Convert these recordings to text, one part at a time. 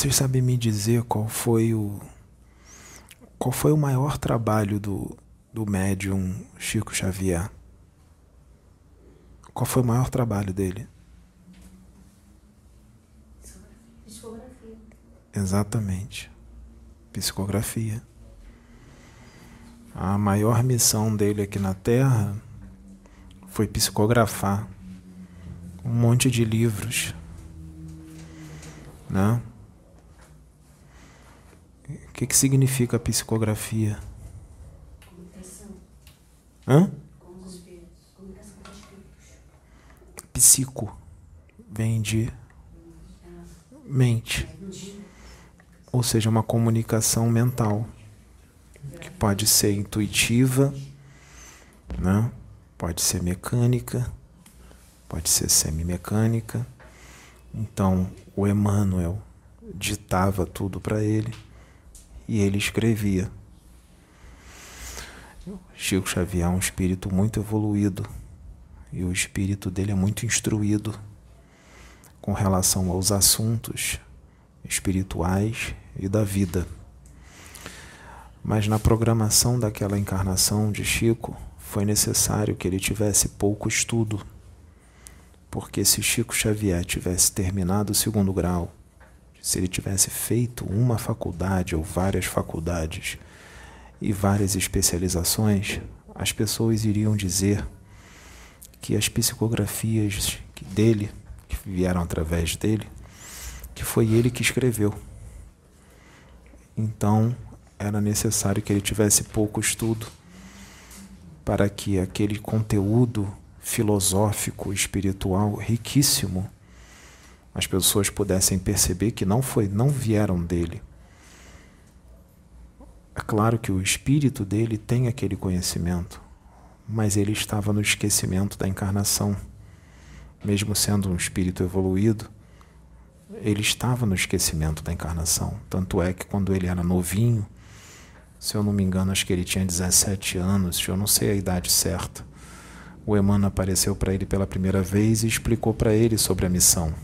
Vocês sabem me dizer qual foi o qual foi o maior trabalho do, do médium Chico Xavier? Qual foi o maior trabalho dele? Psicografia. Exatamente. Psicografia. A maior missão dele aqui na Terra foi psicografar um monte de livros, né? O que, que significa psicografia? Comunicação Hã? com os espíritos. Comunicação com os espíritos. Psico vem de mente, ou seja, uma comunicação mental que pode ser intuitiva, né? Pode ser mecânica, pode ser semimecânica. Então, o Emmanuel ditava tudo para ele e ele escrevia. Chico Xavier é um espírito muito evoluído e o espírito dele é muito instruído com relação aos assuntos espirituais e da vida. Mas na programação daquela encarnação de Chico, foi necessário que ele tivesse pouco estudo. Porque se Chico Xavier tivesse terminado o segundo grau, se ele tivesse feito uma faculdade ou várias faculdades e várias especializações, as pessoas iriam dizer que as psicografias dele, que vieram através dele, que foi ele que escreveu. Então, era necessário que ele tivesse pouco estudo para que aquele conteúdo filosófico, espiritual riquíssimo, as pessoas pudessem perceber que não foi, não vieram dele. É claro que o espírito dele tem aquele conhecimento, mas ele estava no esquecimento da encarnação. Mesmo sendo um espírito evoluído, ele estava no esquecimento da encarnação. Tanto é que quando ele era novinho, se eu não me engano, acho que ele tinha 17 anos, eu não sei a idade certa. O Emmanuel apareceu para ele pela primeira vez e explicou para ele sobre a missão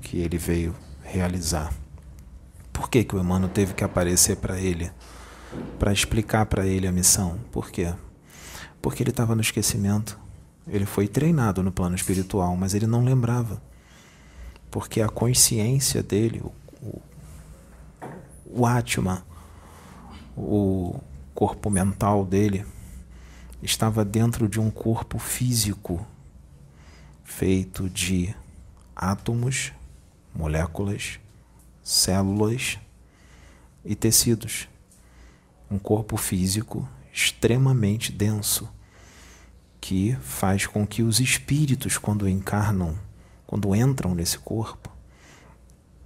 que ele veio realizar. Por que, que o Emmanuel teve que aparecer para ele? Para explicar para ele a missão. Por quê? Porque ele estava no esquecimento. Ele foi treinado no plano espiritual, mas ele não lembrava. Porque a consciência dele, o, o, o Atma, o corpo mental dele, estava dentro de um corpo físico feito de átomos, moléculas, células e tecidos. Um corpo físico extremamente denso que faz com que os espíritos, quando encarnam, quando entram nesse corpo,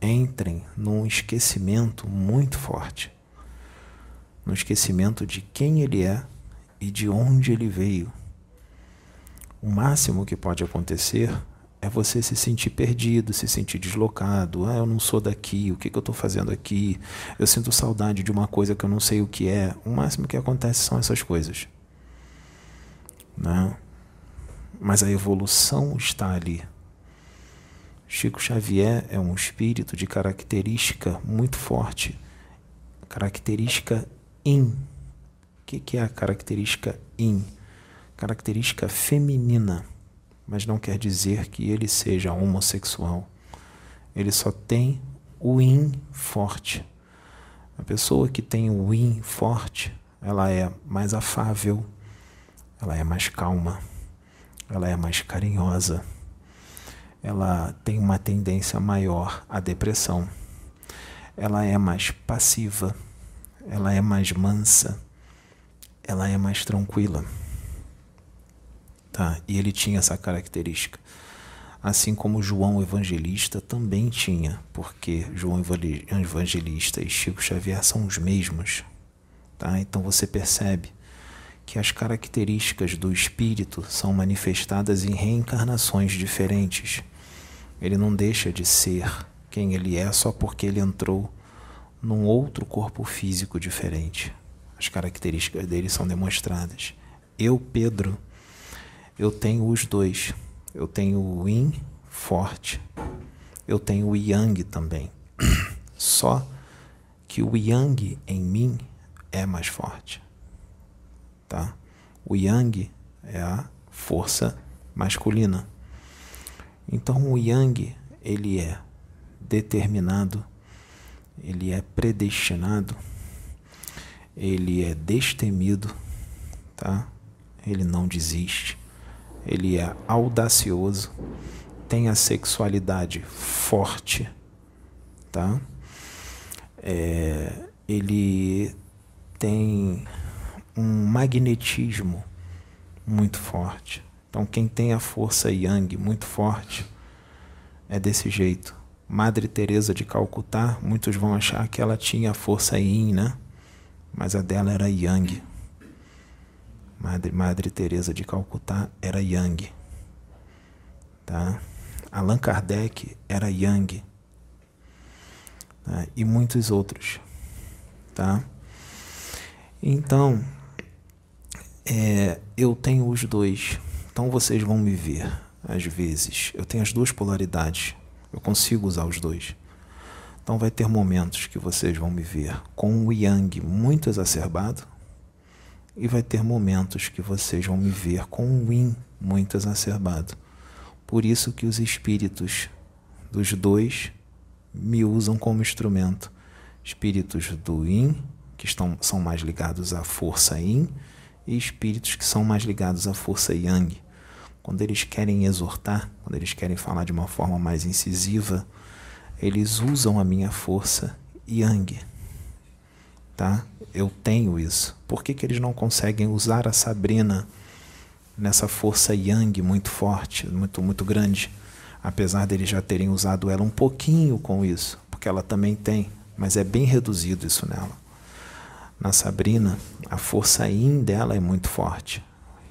entrem num esquecimento muito forte no esquecimento de quem ele é e de onde ele veio. O máximo que pode acontecer é você se sentir perdido, se sentir deslocado. Ah, eu não sou daqui, o que, que eu estou fazendo aqui? Eu sinto saudade de uma coisa que eu não sei o que é. O máximo que acontece são essas coisas. Né? Mas a evolução está ali. Chico Xavier é um espírito de característica muito forte, característica in. O que, que é a característica in? Característica feminina, mas não quer dizer que ele seja homossexual. Ele só tem o in forte. A pessoa que tem o in forte, ela é mais afável, ela é mais calma, ela é mais carinhosa, ela tem uma tendência maior à depressão, ela é mais passiva ela é mais mansa, ela é mais tranquila. Tá? E ele tinha essa característica. Assim como João Evangelista também tinha, porque João Evangelista e Chico Xavier são os mesmos. Tá? Então você percebe que as características do espírito são manifestadas em reencarnações diferentes. Ele não deixa de ser quem ele é só porque ele entrou num outro corpo físico diferente. As características dele são demonstradas. Eu, Pedro, eu tenho os dois. Eu tenho o yin forte, eu tenho o yang também. Só que o yang em mim é mais forte. Tá? O yang é a força masculina. Então o yang, ele é determinado, ele é predestinado, ele é destemido, tá? Ele não desiste. Ele é audacioso, tem a sexualidade forte, tá? É, ele tem um magnetismo muito forte. Então, quem tem a força yang muito forte é desse jeito. Madre Teresa de Calcutá, muitos vão achar que ela tinha a força yin, né? Mas a dela era yang. Madre, Madre Teresa de Calcutá era yang. Tá? Allan Kardec era yang. Tá? E muitos outros. Tá? Então, é, eu tenho os dois. Então vocês vão me ver, às vezes. Eu tenho as duas polaridades. Eu consigo usar os dois. Então vai ter momentos que vocês vão me ver com o yang muito exacerbado e vai ter momentos que vocês vão me ver com o yin muito exacerbado. Por isso que os espíritos dos dois me usam como instrumento. Espíritos do yin, que estão, são mais ligados à força yin, e espíritos que são mais ligados à força yang. Quando eles querem exortar, quando eles querem falar de uma forma mais incisiva, eles usam a minha força yang. Tá? Eu tenho isso. Por que, que eles não conseguem usar a Sabrina nessa força yang muito forte, muito, muito grande? Apesar deles já terem usado ela um pouquinho com isso, porque ela também tem, mas é bem reduzido isso nela. Na Sabrina, a força yin dela é muito forte.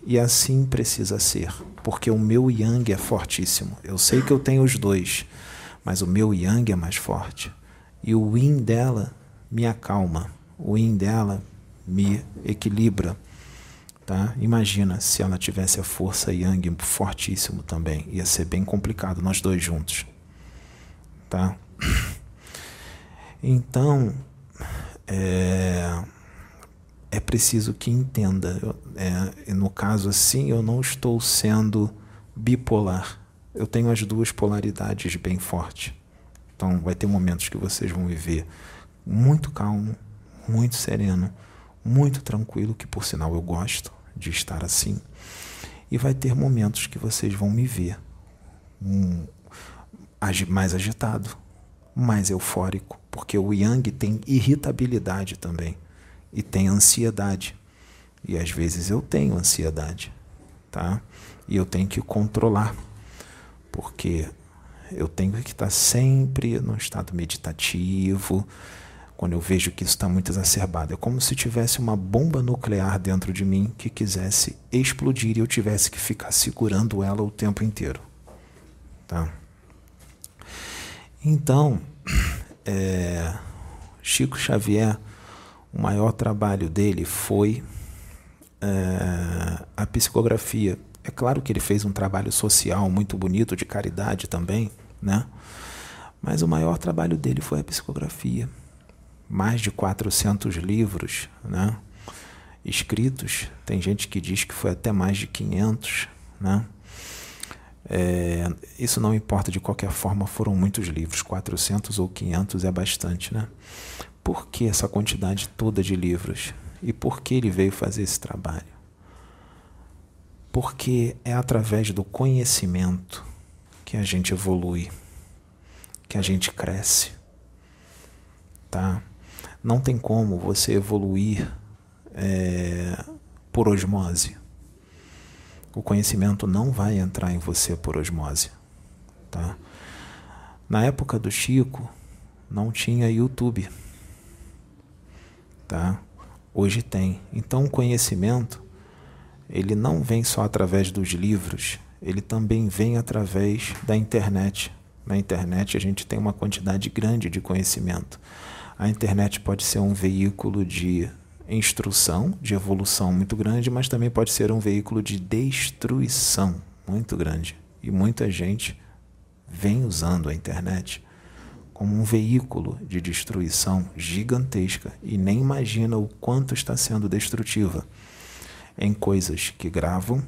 E assim precisa ser, porque o meu yang é fortíssimo. Eu sei que eu tenho os dois, mas o meu yang é mais forte. E o yin dela me acalma, o yin dela me equilibra. Tá? Imagina se ela tivesse a força yang fortíssimo também, ia ser bem complicado nós dois juntos. Tá? Então, é, é preciso que entenda. É, no caso assim, eu não estou sendo bipolar. Eu tenho as duas polaridades bem fortes. Então, vai ter momentos que vocês vão viver muito calmo, muito sereno, muito tranquilo, que por sinal eu gosto de estar assim. E vai ter momentos que vocês vão me ver um, mais agitado, mais eufórico, porque o Yang tem irritabilidade também e tem ansiedade. E às vezes eu tenho ansiedade, tá? E eu tenho que controlar, porque eu tenho que estar sempre no estado meditativo, quando eu vejo que isso está muito exacerbado. É como se tivesse uma bomba nuclear dentro de mim que quisesse explodir e eu tivesse que ficar segurando ela o tempo inteiro. Tá? Então, é, Chico Xavier, o maior trabalho dele foi é, a psicografia. É claro que ele fez um trabalho social muito bonito, de caridade também, né? Mas o maior trabalho dele foi a psicografia mais de 400 livros né, escritos. Tem gente que diz que foi até mais de 500. Né? É, isso não importa, de qualquer forma, foram muitos livros, 400 ou 500 é bastante. Né? Por que essa quantidade toda de livros? E por que ele veio fazer esse trabalho? Porque é através do conhecimento que a gente evolui, que a gente cresce. Tá? Não tem como você evoluir é, por osmose. O conhecimento não vai entrar em você por osmose. Tá? Na época do Chico, não tinha YouTube. Tá? Hoje tem. Então o conhecimento, ele não vem só através dos livros, ele também vem através da internet. Na internet a gente tem uma quantidade grande de conhecimento. A internet pode ser um veículo de instrução, de evolução muito grande, mas também pode ser um veículo de destruição muito grande. E muita gente vem usando a internet como um veículo de destruição gigantesca e nem imagina o quanto está sendo destrutiva em coisas que gravam,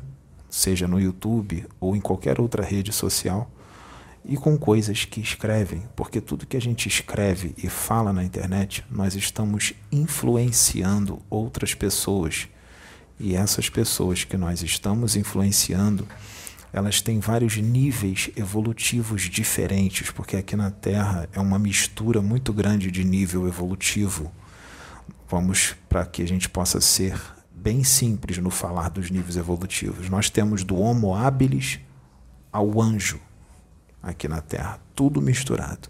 seja no YouTube ou em qualquer outra rede social, e com coisas que escrevem, porque tudo que a gente escreve e fala na internet, nós estamos influenciando outras pessoas. E essas pessoas que nós estamos influenciando, elas têm vários níveis evolutivos diferentes, porque aqui na Terra é uma mistura muito grande de nível evolutivo. Vamos para que a gente possa ser bem simples no falar dos níveis evolutivos. Nós temos do Homo habilis ao anjo aqui na Terra, tudo misturado.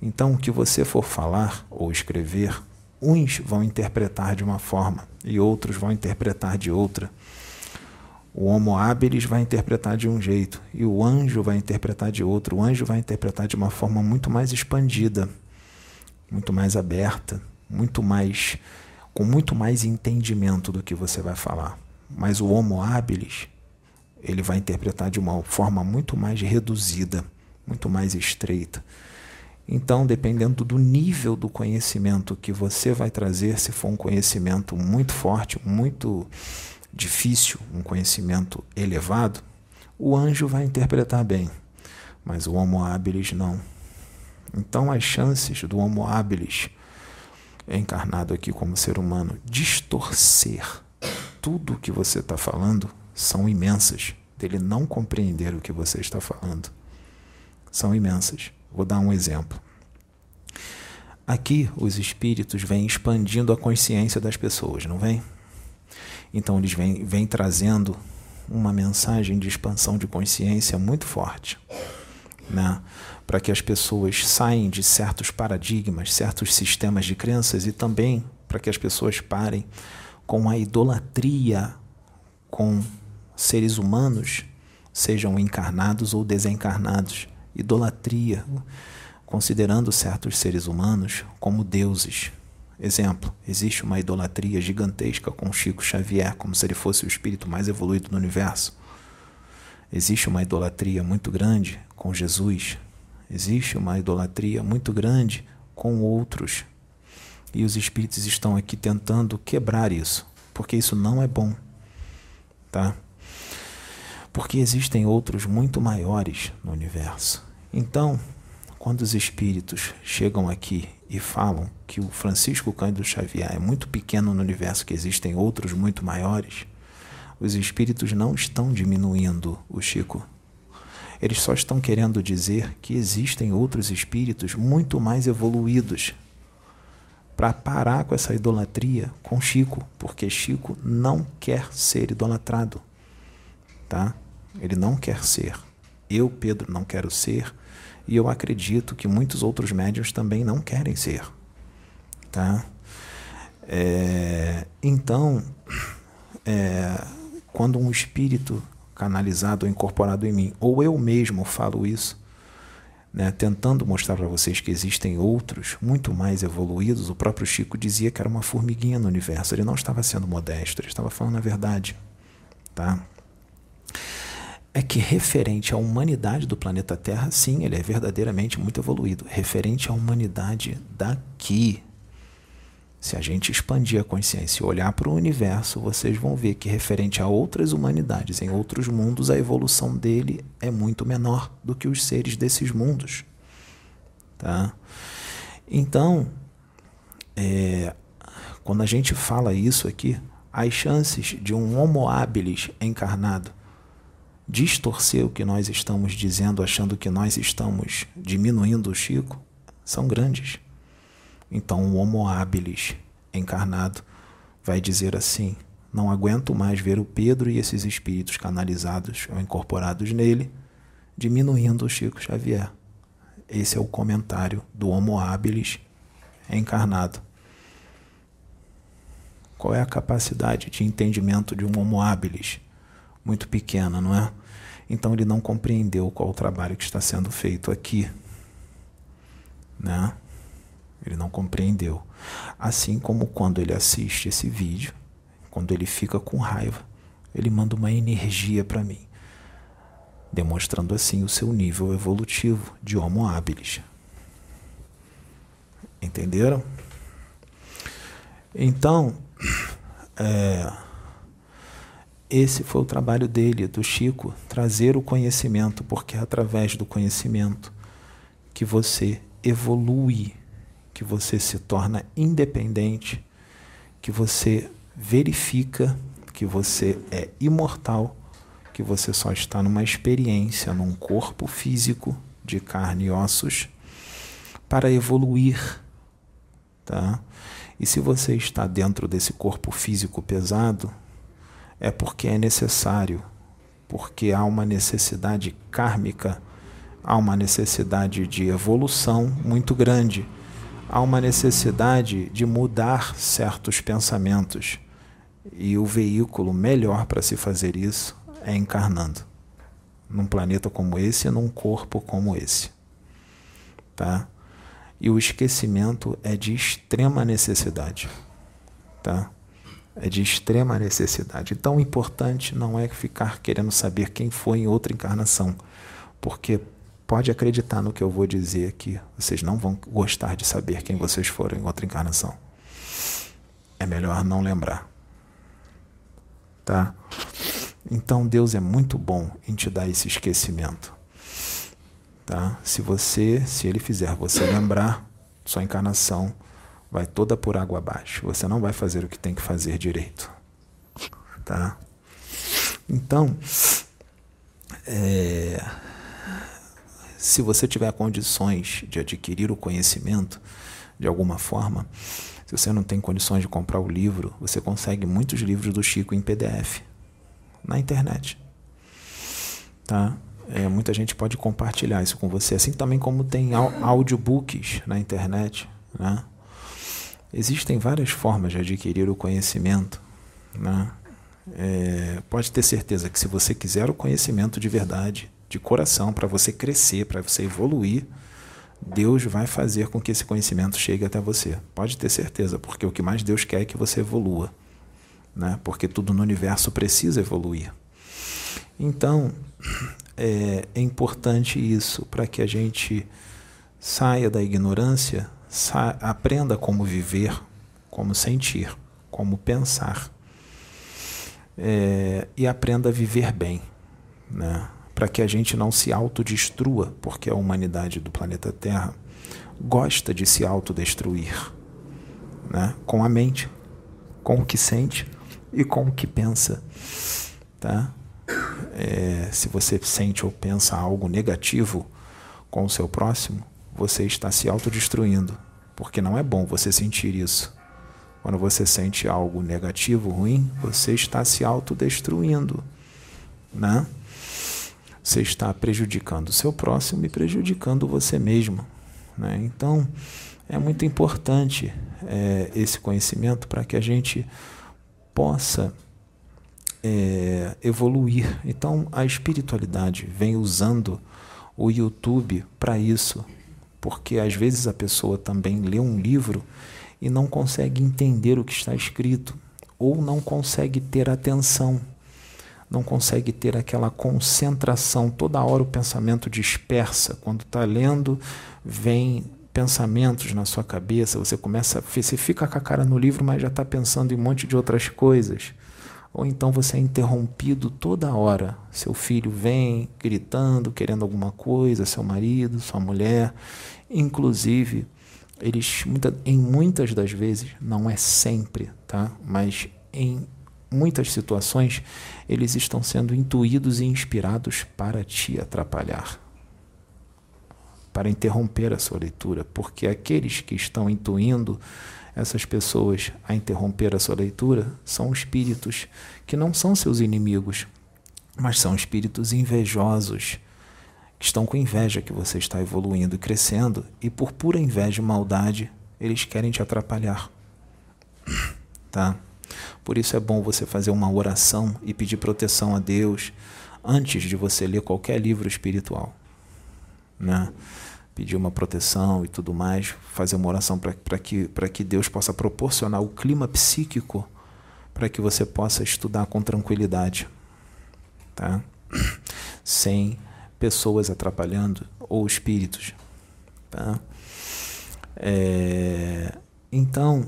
Então, o que você for falar ou escrever, uns vão interpretar de uma forma e outros vão interpretar de outra. O Homo habilis vai interpretar de um jeito e o anjo vai interpretar de outro. O anjo vai interpretar de uma forma muito mais expandida, muito mais aberta, muito mais com muito mais entendimento do que você vai falar. Mas o Homo habilis, ele vai interpretar de uma forma muito mais reduzida muito mais estreita. Então, dependendo do nível do conhecimento que você vai trazer, se for um conhecimento muito forte, muito difícil, um conhecimento elevado, o anjo vai interpretar bem, mas o Homo habilis não. Então, as chances do Homo habilis, encarnado aqui como ser humano, distorcer tudo o que você está falando são imensas, dele não compreender o que você está falando são imensas. Vou dar um exemplo. Aqui, os espíritos vêm expandindo a consciência das pessoas, não vem? Então, eles vêm, vêm trazendo uma mensagem de expansão de consciência muito forte, né? para que as pessoas saiam de certos paradigmas, certos sistemas de crenças e também para que as pessoas parem com a idolatria com seres humanos, sejam encarnados ou desencarnados idolatria, considerando certos seres humanos como deuses. Exemplo, existe uma idolatria gigantesca com Chico Xavier, como se ele fosse o espírito mais evoluído do universo. Existe uma idolatria muito grande com Jesus. Existe uma idolatria muito grande com outros. E os espíritos estão aqui tentando quebrar isso, porque isso não é bom. Tá? Porque existem outros muito maiores no universo. Então, quando os espíritos chegam aqui e falam que o Francisco Cândido Xavier é muito pequeno no universo, que existem outros muito maiores, os espíritos não estão diminuindo o Chico. Eles só estão querendo dizer que existem outros espíritos muito mais evoluídos para parar com essa idolatria com Chico, porque Chico não quer ser idolatrado, tá? Ele não quer ser. Eu, Pedro, não quero ser. E eu acredito que muitos outros médios também não querem ser. Tá? É, então, é, quando um espírito canalizado ou incorporado em mim, ou eu mesmo falo isso, né, tentando mostrar para vocês que existem outros muito mais evoluídos, o próprio Chico dizia que era uma formiguinha no universo. Ele não estava sendo modesto, ele estava falando a verdade. Tá? É que referente à humanidade do planeta Terra, sim, ele é verdadeiramente muito evoluído. Referente à humanidade daqui, se a gente expandir a consciência e olhar para o universo, vocês vão ver que referente a outras humanidades em outros mundos, a evolução dele é muito menor do que os seres desses mundos. Tá? Então, é, quando a gente fala isso aqui, as chances de um Homo habilis encarnado distorcer o que nós estamos dizendo, achando que nós estamos diminuindo o Chico, são grandes. Então, o Homo habilis encarnado vai dizer assim: não aguento mais ver o Pedro e esses espíritos canalizados ou incorporados nele diminuindo o Chico Xavier. Esse é o comentário do Homo habilis encarnado. Qual é a capacidade de entendimento de um Homo habilis? Muito pequena, não é? Então ele não compreendeu qual o trabalho que está sendo feito aqui, né? Ele não compreendeu. Assim como quando ele assiste esse vídeo, quando ele fica com raiva, ele manda uma energia para mim, demonstrando assim o seu nível evolutivo de Homo habilis. Entenderam? Então, é, esse foi o trabalho dele, do Chico, trazer o conhecimento, porque é através do conhecimento que você evolui, que você se torna independente, que você verifica que você é imortal, que você só está numa experiência, num corpo físico de carne e ossos, para evoluir, tá? E se você está dentro desse corpo físico pesado, é porque é necessário, porque há uma necessidade kármica, há uma necessidade de evolução muito grande, há uma necessidade de mudar certos pensamentos. E o veículo melhor para se fazer isso é encarnando num planeta como esse, num corpo como esse. Tá? E o esquecimento é de extrema necessidade. Tá? É de extrema necessidade. Então, o importante não é ficar querendo saber quem foi em outra encarnação, porque pode acreditar no que eu vou dizer aqui, vocês não vão gostar de saber quem vocês foram em outra encarnação. É melhor não lembrar. Tá? Então Deus é muito bom em te dar esse esquecimento. Tá? Se você, se ele fizer você lembrar, sua encarnação vai toda por água abaixo. Você não vai fazer o que tem que fazer direito. Tá? Então, é, se você tiver condições de adquirir o conhecimento de alguma forma, se você não tem condições de comprar o livro, você consegue muitos livros do Chico em PDF na internet. Tá? É, muita gente pode compartilhar isso com você, assim também como tem audiobooks na internet. Né? Existem várias formas de adquirir o conhecimento. Né? É, pode ter certeza que se você quiser o conhecimento de verdade, de coração, para você crescer, para você evoluir, Deus vai fazer com que esse conhecimento chegue até você. Pode ter certeza, porque o que mais Deus quer é que você evolua. Né? Porque tudo no universo precisa evoluir. Então, é, é importante isso para que a gente saia da ignorância, aprenda como viver, como sentir, como pensar. É, e aprenda a viver bem, né? para que a gente não se autodestrua, porque a humanidade do planeta Terra gosta de se autodestruir né? com a mente, com o que sente e com o que pensa. Tá? é, se você sente ou pensa algo negativo com o seu próximo, você está se autodestruindo, porque não é bom você sentir isso. Quando você sente algo negativo, ruim, você está se autodestruindo, né? Você está prejudicando o seu próximo e prejudicando você mesmo, né? Então, é muito importante é, esse conhecimento para que a gente possa é, evoluir. Então a espiritualidade vem usando o YouTube para isso, porque às vezes a pessoa também lê um livro e não consegue entender o que está escrito, ou não consegue ter atenção, não consegue ter aquela concentração. Toda hora o pensamento dispersa. Quando está lendo, vem pensamentos na sua cabeça, você começa, você fica com a cara no livro, mas já está pensando em um monte de outras coisas ou então você é interrompido toda hora. Seu filho vem gritando, querendo alguma coisa, seu marido, sua mulher. Inclusive, eles muita, em muitas das vezes, não é sempre, tá? Mas em muitas situações, eles estão sendo intuídos e inspirados para te atrapalhar, para interromper a sua leitura, porque aqueles que estão intuindo essas pessoas a interromper a sua leitura são espíritos que não são seus inimigos, mas são espíritos invejosos, estão com inveja que você está evoluindo e crescendo, e por pura inveja e maldade, eles querem te atrapalhar. Tá? Por isso é bom você fazer uma oração e pedir proteção a Deus antes de você ler qualquer livro espiritual. Né? pedir uma proteção e tudo mais, fazer uma oração para que, que Deus possa proporcionar o clima psíquico para que você possa estudar com tranquilidade, tá? sem pessoas atrapalhando ou espíritos. Tá? É, então,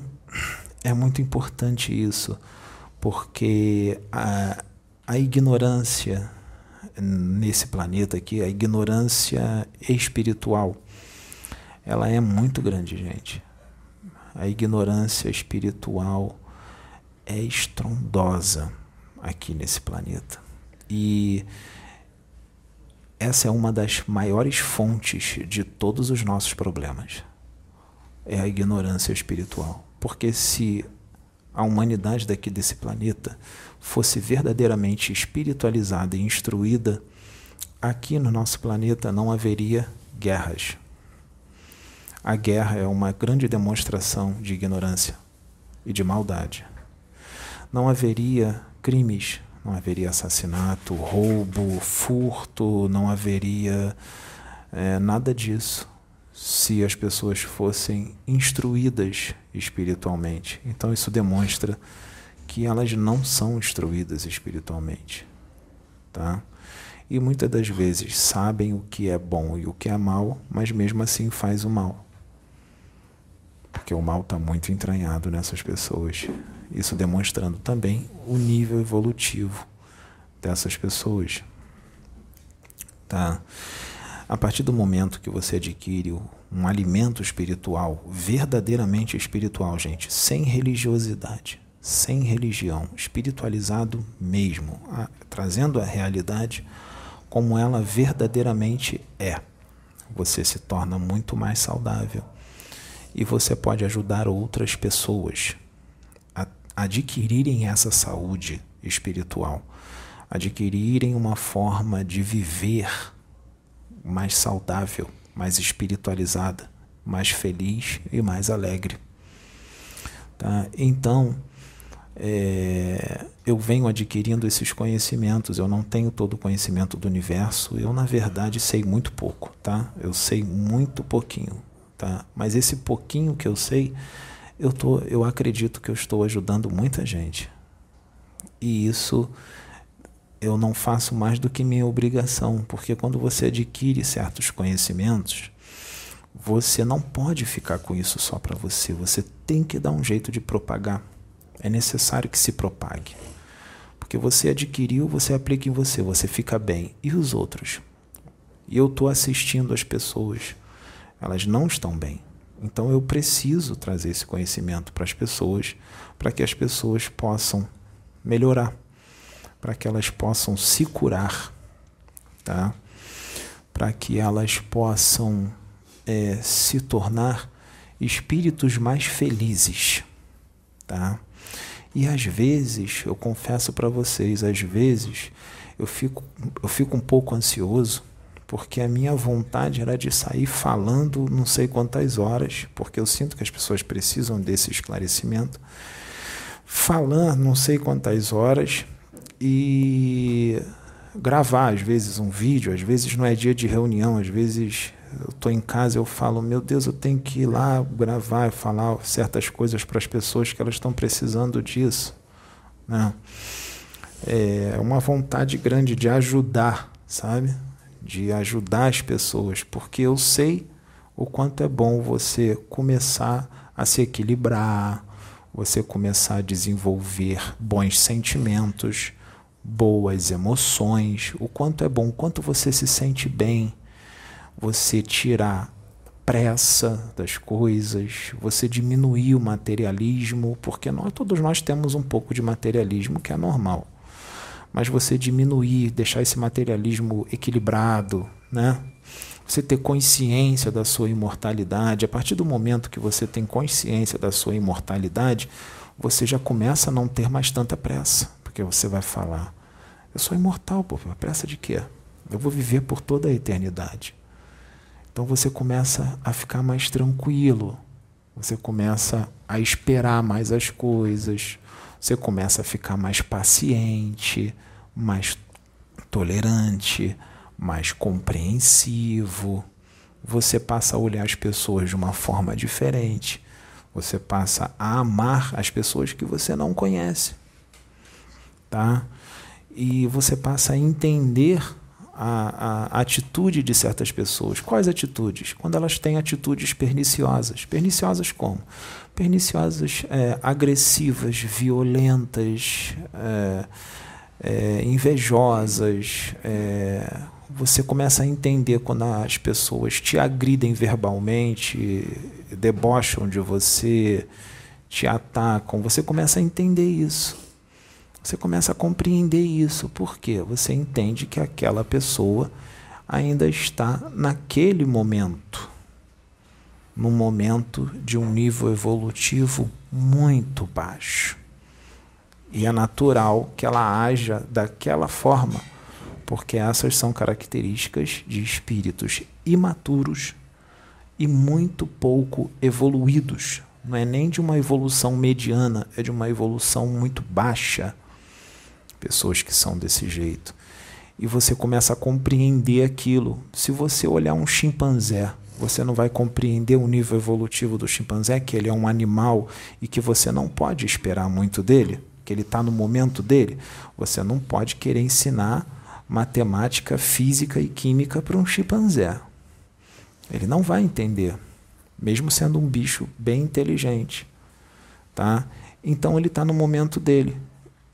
é muito importante isso, porque a, a ignorância nesse planeta aqui, a ignorância espiritual, ela é muito grande, gente. A ignorância espiritual é estrondosa aqui nesse planeta. E essa é uma das maiores fontes de todos os nossos problemas. É a ignorância espiritual. Porque se a humanidade daqui desse planeta fosse verdadeiramente espiritualizada e instruída, aqui no nosso planeta não haveria guerras. A guerra é uma grande demonstração de ignorância e de maldade. Não haveria crimes, não haveria assassinato, roubo, furto, não haveria é, nada disso se as pessoas fossem instruídas espiritualmente. Então isso demonstra que elas não são instruídas espiritualmente, tá? E muitas das vezes sabem o que é bom e o que é mal, mas mesmo assim faz o mal. Porque o mal está muito entranhado nessas pessoas. Isso demonstrando também o nível evolutivo dessas pessoas. Tá? A partir do momento que você adquire um alimento espiritual, verdadeiramente espiritual, gente, sem religiosidade, sem religião, espiritualizado mesmo, a, trazendo a realidade como ela verdadeiramente é, você se torna muito mais saudável e você pode ajudar outras pessoas adquirirem essa saúde espiritual, adquirirem uma forma de viver mais saudável, mais espiritualizada, mais feliz e mais alegre. Tá? Então, é, eu venho adquirindo esses conhecimentos. Eu não tenho todo o conhecimento do universo. Eu, na verdade, sei muito pouco, tá? Eu sei muito pouquinho, tá? Mas esse pouquinho que eu sei, eu, tô, eu acredito que eu estou ajudando muita gente. E isso eu não faço mais do que minha obrigação, porque quando você adquire certos conhecimentos, você não pode ficar com isso só para você, você tem que dar um jeito de propagar. É necessário que se propague. Porque você adquiriu, você aplica em você, você fica bem. E os outros? E eu estou assistindo as pessoas, elas não estão bem. Então eu preciso trazer esse conhecimento para as pessoas, para que as pessoas possam melhorar para que elas possam se curar, tá? para que elas possam é, se tornar espíritos mais felizes. Tá? E às vezes, eu confesso para vocês, às vezes eu fico, eu fico um pouco ansioso, porque a minha vontade era de sair falando não sei quantas horas, porque eu sinto que as pessoas precisam desse esclarecimento. Falando não sei quantas horas, e gravar, às vezes, um vídeo, às vezes não é dia de reunião, às vezes eu estou em casa eu falo, meu Deus, eu tenho que ir lá gravar falar certas coisas para as pessoas que elas estão precisando disso. Né? É uma vontade grande de ajudar, sabe? De ajudar as pessoas, porque eu sei o quanto é bom você começar a se equilibrar, você começar a desenvolver bons sentimentos, boas emoções, o quanto é bom, o quanto você se sente bem, você tirar pressa das coisas, você diminuir o materialismo, porque nós todos nós temos um pouco de materialismo que é normal. Mas você diminuir, deixar esse materialismo equilibrado, né? Você ter consciência da sua imortalidade. A partir do momento que você tem consciência da sua imortalidade, você já começa a não ter mais tanta pressa, porque você vai falar: eu sou imortal, pô. Pressa de quê? Eu vou viver por toda a eternidade. Então você começa a ficar mais tranquilo. Você começa a esperar mais as coisas. Você começa a ficar mais paciente, mais tolerante, mais compreensivo. Você passa a olhar as pessoas de uma forma diferente. Você passa a amar as pessoas que você não conhece. Tá? e você passa a entender a, a, atitude de certas pessoas. Quais atitudes? Quando elas têm atitudes perniciosas. Perniciosas como? Perniciosas é, agressivas, violentas, é, é, invejosas. É, você começa a entender quando as pessoas te agridem verbalmente, debocham de você, te atacam. Você começa a entender isso. Você começa a compreender isso. Por quê? Você entende que aquela pessoa ainda está naquele momento, num momento de um nível evolutivo muito baixo. E é natural que ela haja daquela forma, porque essas são características de espíritos imaturos e muito pouco evoluídos. Não é nem de uma evolução mediana, é de uma evolução muito baixa pessoas que são desse jeito. E você começa a compreender aquilo. Se você olhar um chimpanzé, você não vai compreender o nível evolutivo do chimpanzé, que ele é um animal e que você não pode esperar muito dele, que ele está no momento dele. Você não pode querer ensinar matemática, física e química para um chimpanzé. Ele não vai entender, mesmo sendo um bicho bem inteligente. Tá? Então ele está no momento dele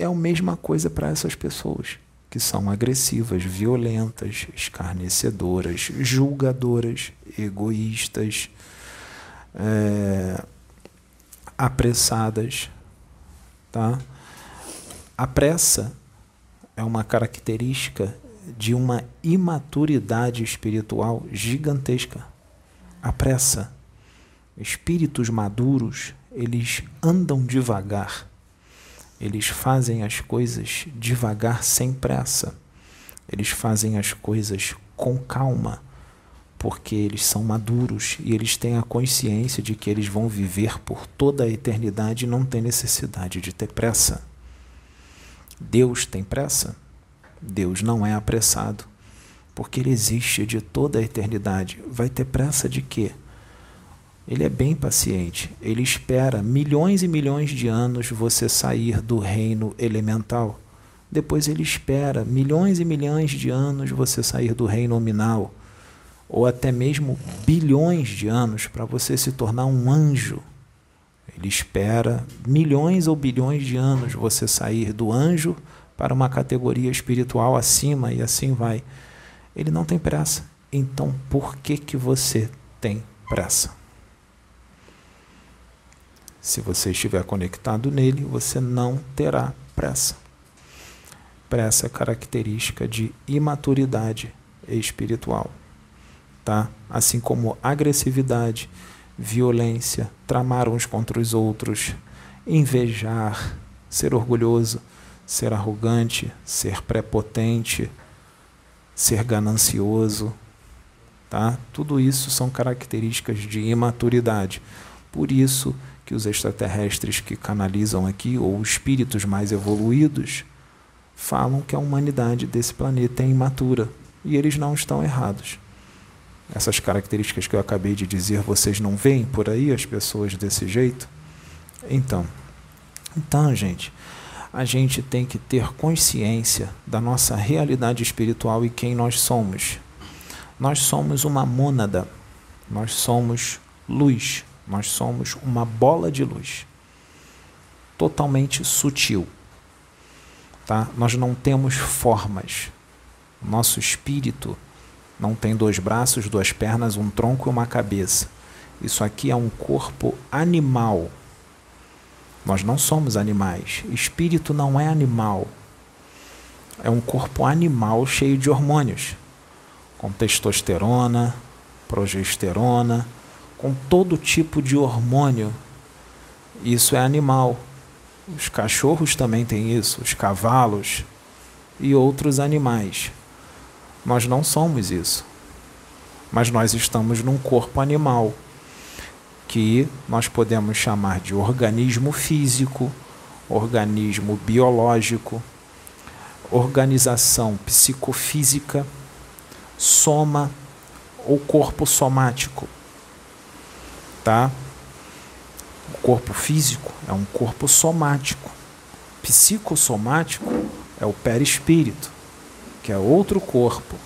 é a mesma coisa para essas pessoas que são agressivas, violentas, escarnecedoras, julgadoras, egoístas, é, apressadas, tá? A pressa é uma característica de uma imaturidade espiritual gigantesca. A pressa. Espíritos maduros, eles andam devagar eles fazem as coisas devagar, sem pressa. Eles fazem as coisas com calma, porque eles são maduros e eles têm a consciência de que eles vão viver por toda a eternidade e não tem necessidade de ter pressa. Deus tem pressa? Deus não é apressado, porque ele existe de toda a eternidade. Vai ter pressa de quê? Ele é bem paciente. Ele espera milhões e milhões de anos você sair do reino elemental. Depois ele espera milhões e milhões de anos você sair do reino nominal. Ou até mesmo bilhões de anos para você se tornar um anjo. Ele espera milhões ou bilhões de anos você sair do anjo para uma categoria espiritual acima e assim vai. Ele não tem pressa. Então, por que que você tem pressa? Se você estiver conectado nele, você não terá pressa. Pressa é característica de imaturidade espiritual, tá? Assim como agressividade, violência, tramar uns contra os outros, invejar, ser orgulhoso, ser arrogante, ser prepotente, ser ganancioso, tá? Tudo isso são características de imaturidade. Por isso, que os extraterrestres que canalizam aqui, ou espíritos mais evoluídos, falam que a humanidade desse planeta é imatura. E eles não estão errados. Essas características que eu acabei de dizer, vocês não veem por aí as pessoas desse jeito? Então, então, gente, a gente tem que ter consciência da nossa realidade espiritual e quem nós somos. Nós somos uma mônada, nós somos luz, nós somos uma bola de luz, totalmente sutil. Tá? Nós não temos formas. Nosso espírito não tem dois braços, duas pernas, um tronco e uma cabeça. Isso aqui é um corpo animal. Nós não somos animais. Espírito não é animal. É um corpo animal cheio de hormônios, com testosterona, progesterona, com todo tipo de hormônio. Isso é animal. Os cachorros também têm isso, os cavalos e outros animais. Nós não somos isso. Mas nós estamos num corpo animal que nós podemos chamar de organismo físico, organismo biológico, organização psicofísica, soma ou corpo somático tá? O corpo físico é um corpo somático. Psicossomático é o perispírito, que é outro corpo,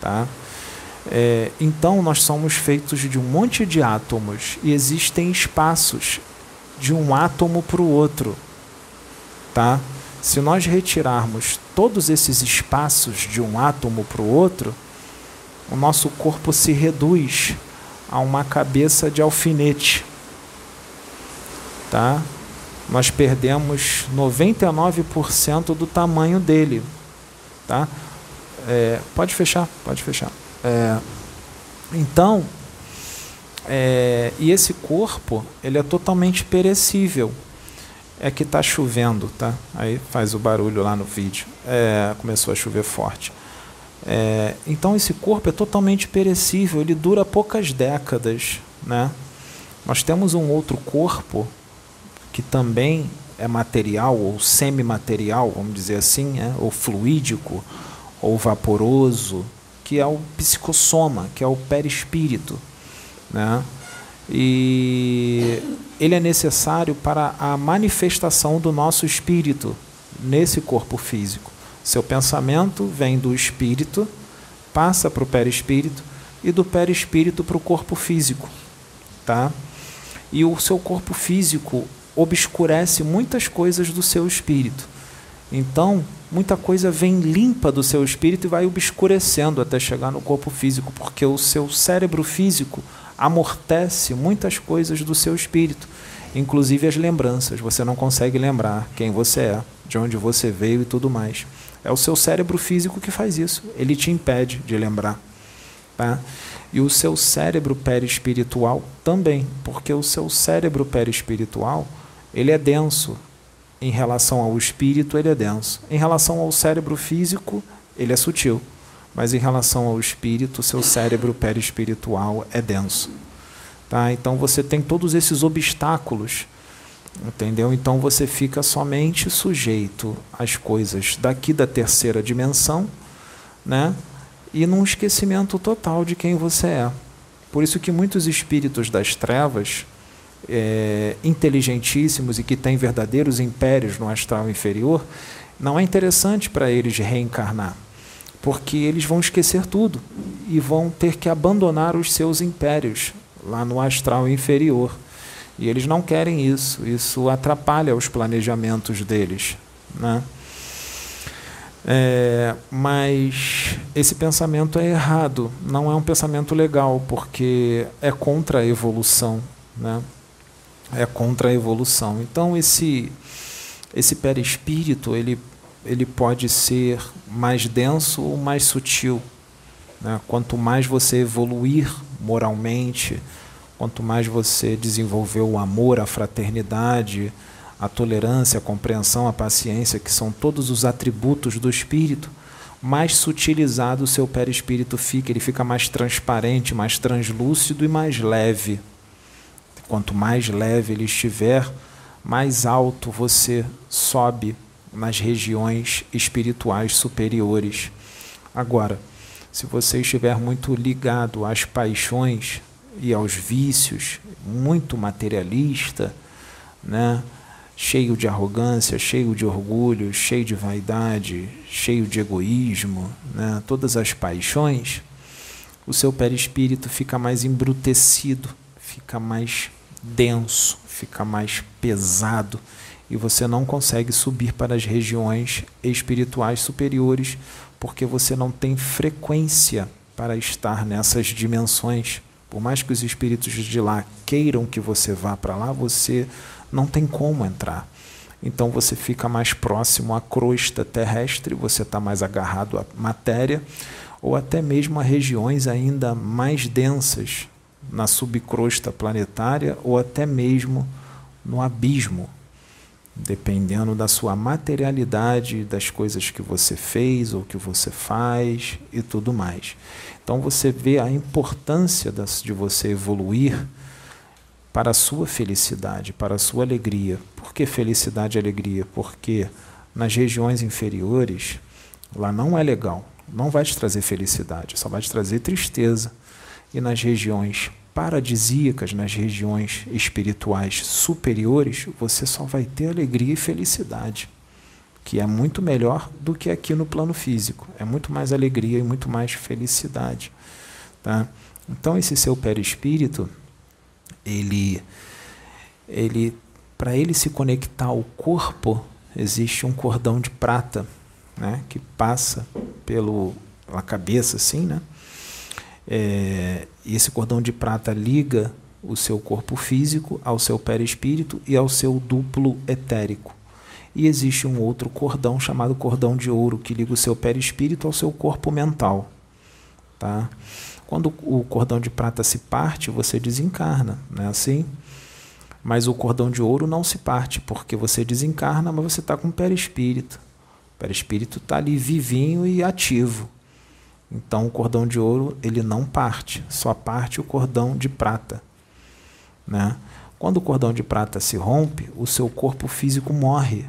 Tá? É, então, nós somos feitos de um monte de átomos e existem espaços de um átomo para o outro. Tá? Se nós retirarmos todos esses espaços de um átomo para o outro, o nosso corpo se reduz a uma cabeça de alfinete. Tá? Nós perdemos 99% do tamanho dele. Tá? É, pode fechar, pode fechar. É, então, é, e esse corpo, ele é totalmente perecível. É que está chovendo, tá? Aí faz o barulho lá no vídeo. É, começou a chover forte. É, então esse corpo é totalmente perecível, ele dura poucas décadas, né? Nós temos um outro corpo que também é material ou semimaterial, vamos dizer assim, né? ou fluídico, ou vaporoso, que é o psicossoma, que é o perispírito. Né? E ele é necessário para a manifestação do nosso espírito nesse corpo físico. Seu pensamento vem do espírito, passa para o perispírito e do perispírito para o corpo físico. Tá? E o seu corpo físico obscurece muitas coisas do seu espírito. Então, muita coisa vem limpa do seu espírito e vai obscurecendo até chegar no corpo físico, porque o seu cérebro físico amortece muitas coisas do seu espírito, inclusive as lembranças. Você não consegue lembrar quem você é, de onde você veio e tudo mais. É o seu cérebro físico que faz isso. Ele te impede de lembrar. Tá? E o seu cérebro perispiritual também, porque o seu cérebro perispiritual ele é denso, em relação ao espírito, ele é denso. Em relação ao cérebro físico, ele é sutil. Mas em relação ao espírito, seu cérebro perispiritual é denso. Tá? Então você tem todos esses obstáculos, entendeu? Então você fica somente sujeito às coisas daqui da terceira dimensão, né? E num esquecimento total de quem você é. Por isso que muitos espíritos das trevas é, inteligentíssimos e que têm verdadeiros impérios no astral inferior, não é interessante para eles reencarnar, porque eles vão esquecer tudo e vão ter que abandonar os seus impérios lá no astral inferior. E eles não querem isso, isso atrapalha os planejamentos deles. Né? É, mas esse pensamento é errado, não é um pensamento legal, porque é contra a evolução. Né? É contra a evolução. Então esse esse perispírito ele ele pode ser mais denso ou mais sutil. Né? Quanto mais você evoluir moralmente, quanto mais você desenvolver o amor, a fraternidade, a tolerância, a compreensão, a paciência, que são todos os atributos do espírito, mais sutilizado o seu perispírito fica, ele fica mais transparente, mais translúcido e mais leve. Quanto mais leve ele estiver, mais alto você sobe nas regiões espirituais superiores. Agora, se você estiver muito ligado às paixões e aos vícios, muito materialista, né? cheio de arrogância, cheio de orgulho, cheio de vaidade, cheio de egoísmo, né? todas as paixões, o seu perispírito fica mais embrutecido, fica mais denso, fica mais pesado e você não consegue subir para as regiões espirituais superiores porque você não tem frequência para estar nessas dimensões. Por mais que os espíritos de lá queiram que você vá para lá, você não tem como entrar. Então você fica mais próximo à crosta terrestre, você está mais agarrado à matéria, ou até mesmo a regiões ainda mais densas, na subcrosta planetária ou até mesmo no abismo, dependendo da sua materialidade, das coisas que você fez ou que você faz e tudo mais. Então você vê a importância de você evoluir para a sua felicidade, para a sua alegria. Por que felicidade e alegria? Porque nas regiões inferiores, lá não é legal, não vai te trazer felicidade, só vai te trazer tristeza. E nas regiões paradisíacas, nas regiões espirituais superiores, você só vai ter alegria e felicidade. que é muito melhor do que aqui no plano físico. É muito mais alegria e muito mais felicidade. Tá? Então esse seu perispírito, ele, ele para ele se conectar ao corpo, existe um cordão de prata né, que passa pelo, pela cabeça, assim, né? É, e esse cordão de prata liga o seu corpo físico ao seu perispírito e ao seu duplo etérico. E existe um outro cordão chamado cordão de ouro que liga o seu perispírito ao seu corpo mental. Tá? Quando o cordão de prata se parte, você desencarna, não é assim? Mas o cordão de ouro não se parte, porque você desencarna, mas você está com o perispírito. O perispírito está ali vivinho e ativo. Então o cordão de ouro ele não parte, só parte o cordão de prata. Né? Quando o cordão de prata se rompe, o seu corpo físico morre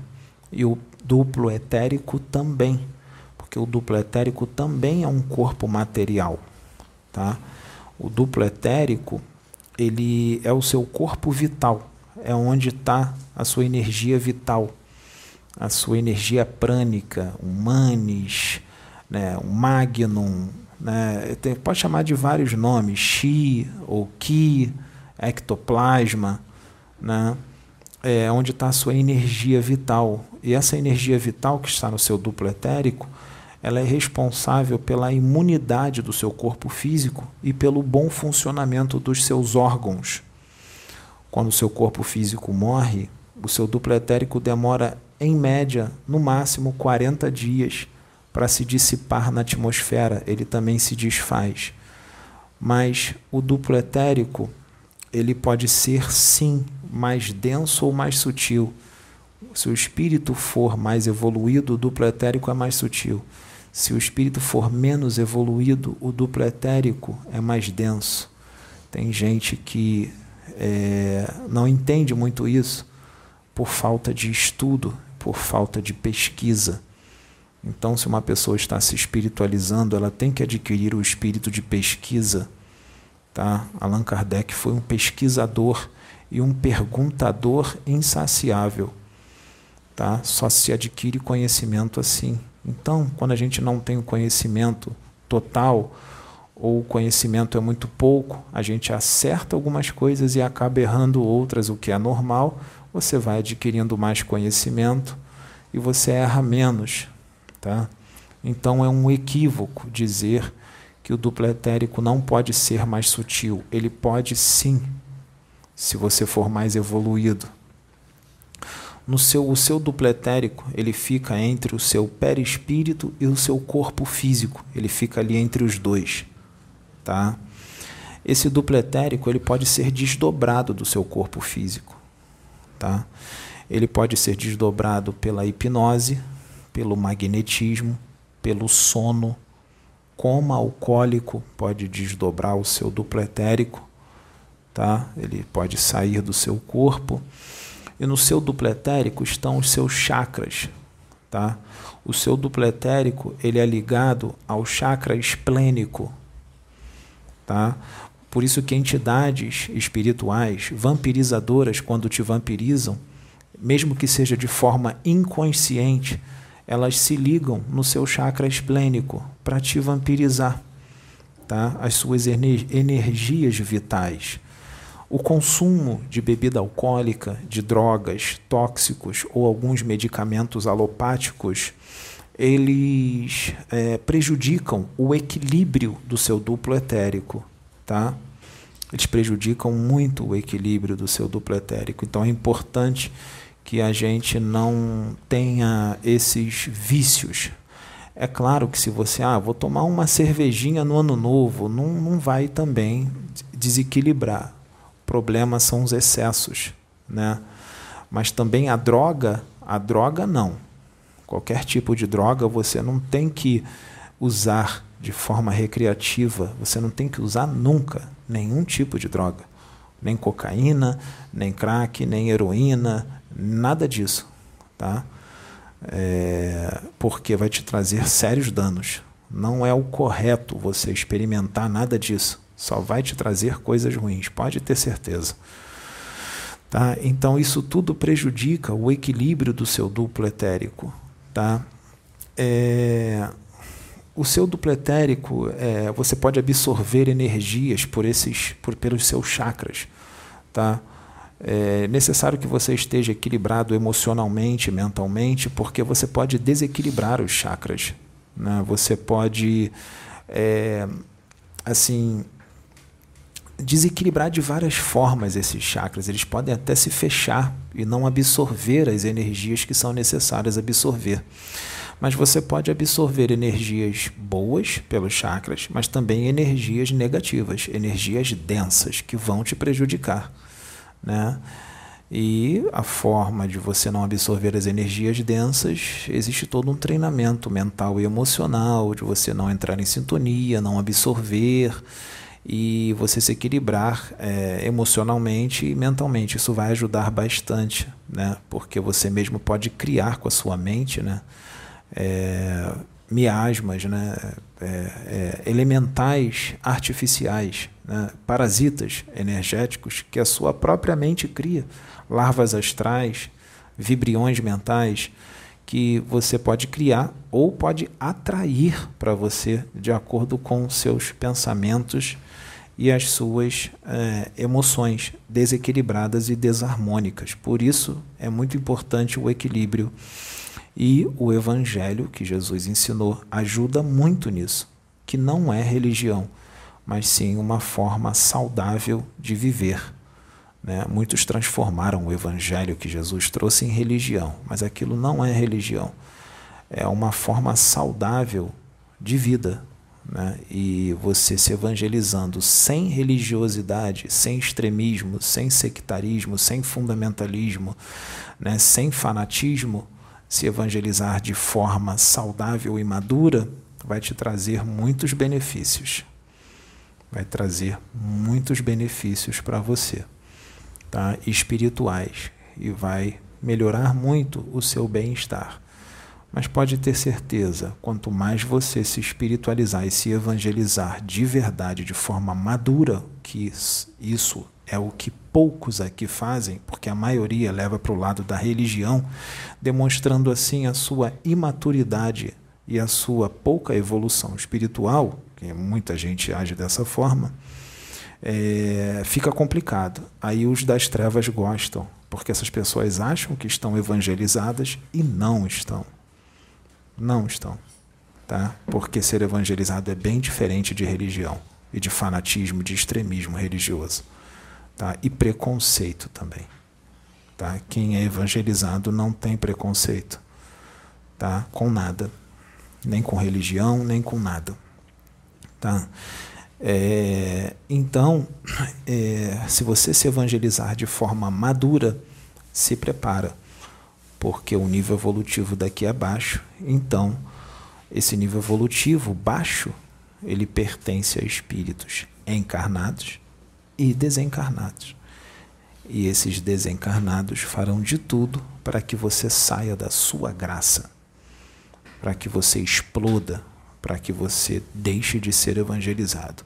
e o duplo etérico também, porque o duplo etérico também é um corpo material, tá? O duplo etérico ele é o seu corpo vital, é onde está a sua energia vital, a sua energia prânica, o manis, né, o magnum, né, tem, pode chamar de vários nomes, chi ou ki, ectoplasma, né, é onde está a sua energia vital. E essa energia vital que está no seu duplo etérico, ela é responsável pela imunidade do seu corpo físico e pelo bom funcionamento dos seus órgãos. Quando o seu corpo físico morre, o seu duplo etérico demora, em média, no máximo 40 dias para se dissipar na atmosfera, ele também se desfaz. Mas o duplo etérico, ele pode ser sim mais denso ou mais sutil. Se o espírito for mais evoluído, o duplo etérico é mais sutil. Se o espírito for menos evoluído, o duplo etérico é mais denso. Tem gente que é, não entende muito isso por falta de estudo, por falta de pesquisa. Então, se uma pessoa está se espiritualizando, ela tem que adquirir o espírito de pesquisa. Tá? Allan Kardec foi um pesquisador e um perguntador insaciável. Tá? Só se adquire conhecimento assim. Então, quando a gente não tem o conhecimento total, ou o conhecimento é muito pouco, a gente acerta algumas coisas e acaba errando outras, o que é normal. Você vai adquirindo mais conhecimento e você erra menos. Tá? Então é um equívoco dizer que o duplo etérico não pode ser mais sutil. Ele pode sim, se você for mais evoluído. No seu, o seu duplo etérico, ele fica entre o seu perispírito e o seu corpo físico. Ele fica ali entre os dois. Tá? Esse duplo etérico ele pode ser desdobrado do seu corpo físico. Tá? Ele pode ser desdobrado pela hipnose, pelo magnetismo, pelo sono. Coma alcoólico pode desdobrar o seu duplo etérico, tá? Ele pode sair do seu corpo. E no seu duplo etérico estão os seus chakras, tá? O seu duplo etérico, ele é ligado ao chakra esplênico, tá? Por isso que entidades espirituais vampirizadoras, quando te vampirizam, mesmo que seja de forma inconsciente, elas se ligam no seu chakra esplênico para te vampirizar, tá? As suas energias vitais. O consumo de bebida alcoólica, de drogas, tóxicos ou alguns medicamentos alopáticos, eles é, prejudicam o equilíbrio do seu duplo etérico, tá? Eles prejudicam muito o equilíbrio do seu duplo etérico. Então é importante que a gente não tenha esses vícios. É claro que se você, ah, vou tomar uma cervejinha no ano novo, não, não vai também desequilibrar. O problema são os excessos, né? Mas também a droga, a droga não. Qualquer tipo de droga você não tem que usar de forma recreativa, você não tem que usar nunca nenhum tipo de droga. Nem cocaína, nem crack, nem heroína, Nada disso, tá? É, porque vai te trazer sérios danos. Não é o correto você experimentar nada disso. Só vai te trazer coisas ruins, pode ter certeza. Tá? Então isso tudo prejudica o equilíbrio do seu duplo etérico. Tá? É, o seu dupletérico, é, você pode absorver energias por esses, por, pelos seus chakras. Tá? É necessário que você esteja equilibrado emocionalmente, mentalmente, porque você pode desequilibrar os chakras. Né? Você pode, é, assim, desequilibrar de várias formas esses chakras. Eles podem até se fechar e não absorver as energias que são necessárias absorver. Mas você pode absorver energias boas pelos chakras, mas também energias negativas, energias densas que vão te prejudicar, né? E a forma de você não absorver as energias densas, existe todo um treinamento mental e emocional, de você não entrar em sintonia, não absorver e você se equilibrar é, emocionalmente e mentalmente. Isso vai ajudar bastante, né? porque você mesmo pode criar com a sua mente né? É, miasmas, né? É, é elementais artificiais, né? parasitas energéticos que a sua própria mente cria larvas astrais, vibriões mentais que você pode criar ou pode atrair para você de acordo com seus pensamentos e as suas é, emoções desequilibradas e desarmônicas. Por isso é muito importante o equilíbrio. E o evangelho que Jesus ensinou ajuda muito nisso, que não é religião, mas sim uma forma saudável de viver né? Muitos transformaram o evangelho que Jesus trouxe em religião, mas aquilo não é religião. É uma forma saudável de vida. Né? E você se evangelizando sem religiosidade, sem extremismo, sem sectarismo, sem fundamentalismo, né? sem fanatismo, se evangelizar de forma saudável e madura vai te trazer muitos benefícios. Vai trazer muitos benefícios para você tá? espirituais e vai melhorar muito o seu bem-estar. Mas pode ter certeza, quanto mais você se espiritualizar e se evangelizar de verdade, de forma madura, que isso é o que poucos aqui fazem, porque a maioria leva para o lado da religião, demonstrando assim a sua imaturidade e a sua pouca evolução espiritual, que muita gente age dessa forma é, fica complicado. Aí os das trevas gostam, porque essas pessoas acham que estão evangelizadas e não estão. Não estão. Tá? Porque ser evangelizado é bem diferente de religião e de fanatismo, de extremismo religioso. Tá? E preconceito também. Tá? Quem é evangelizado não tem preconceito tá? com nada, nem com religião, nem com nada. Tá? É, então, é, se você se evangelizar de forma madura, se prepara, porque o nível evolutivo daqui é baixo. Então, esse nível evolutivo baixo, ele pertence a espíritos encarnados e desencarnados. E esses desencarnados farão de tudo para que você saia da sua graça, para que você exploda para que você deixe de ser evangelizado,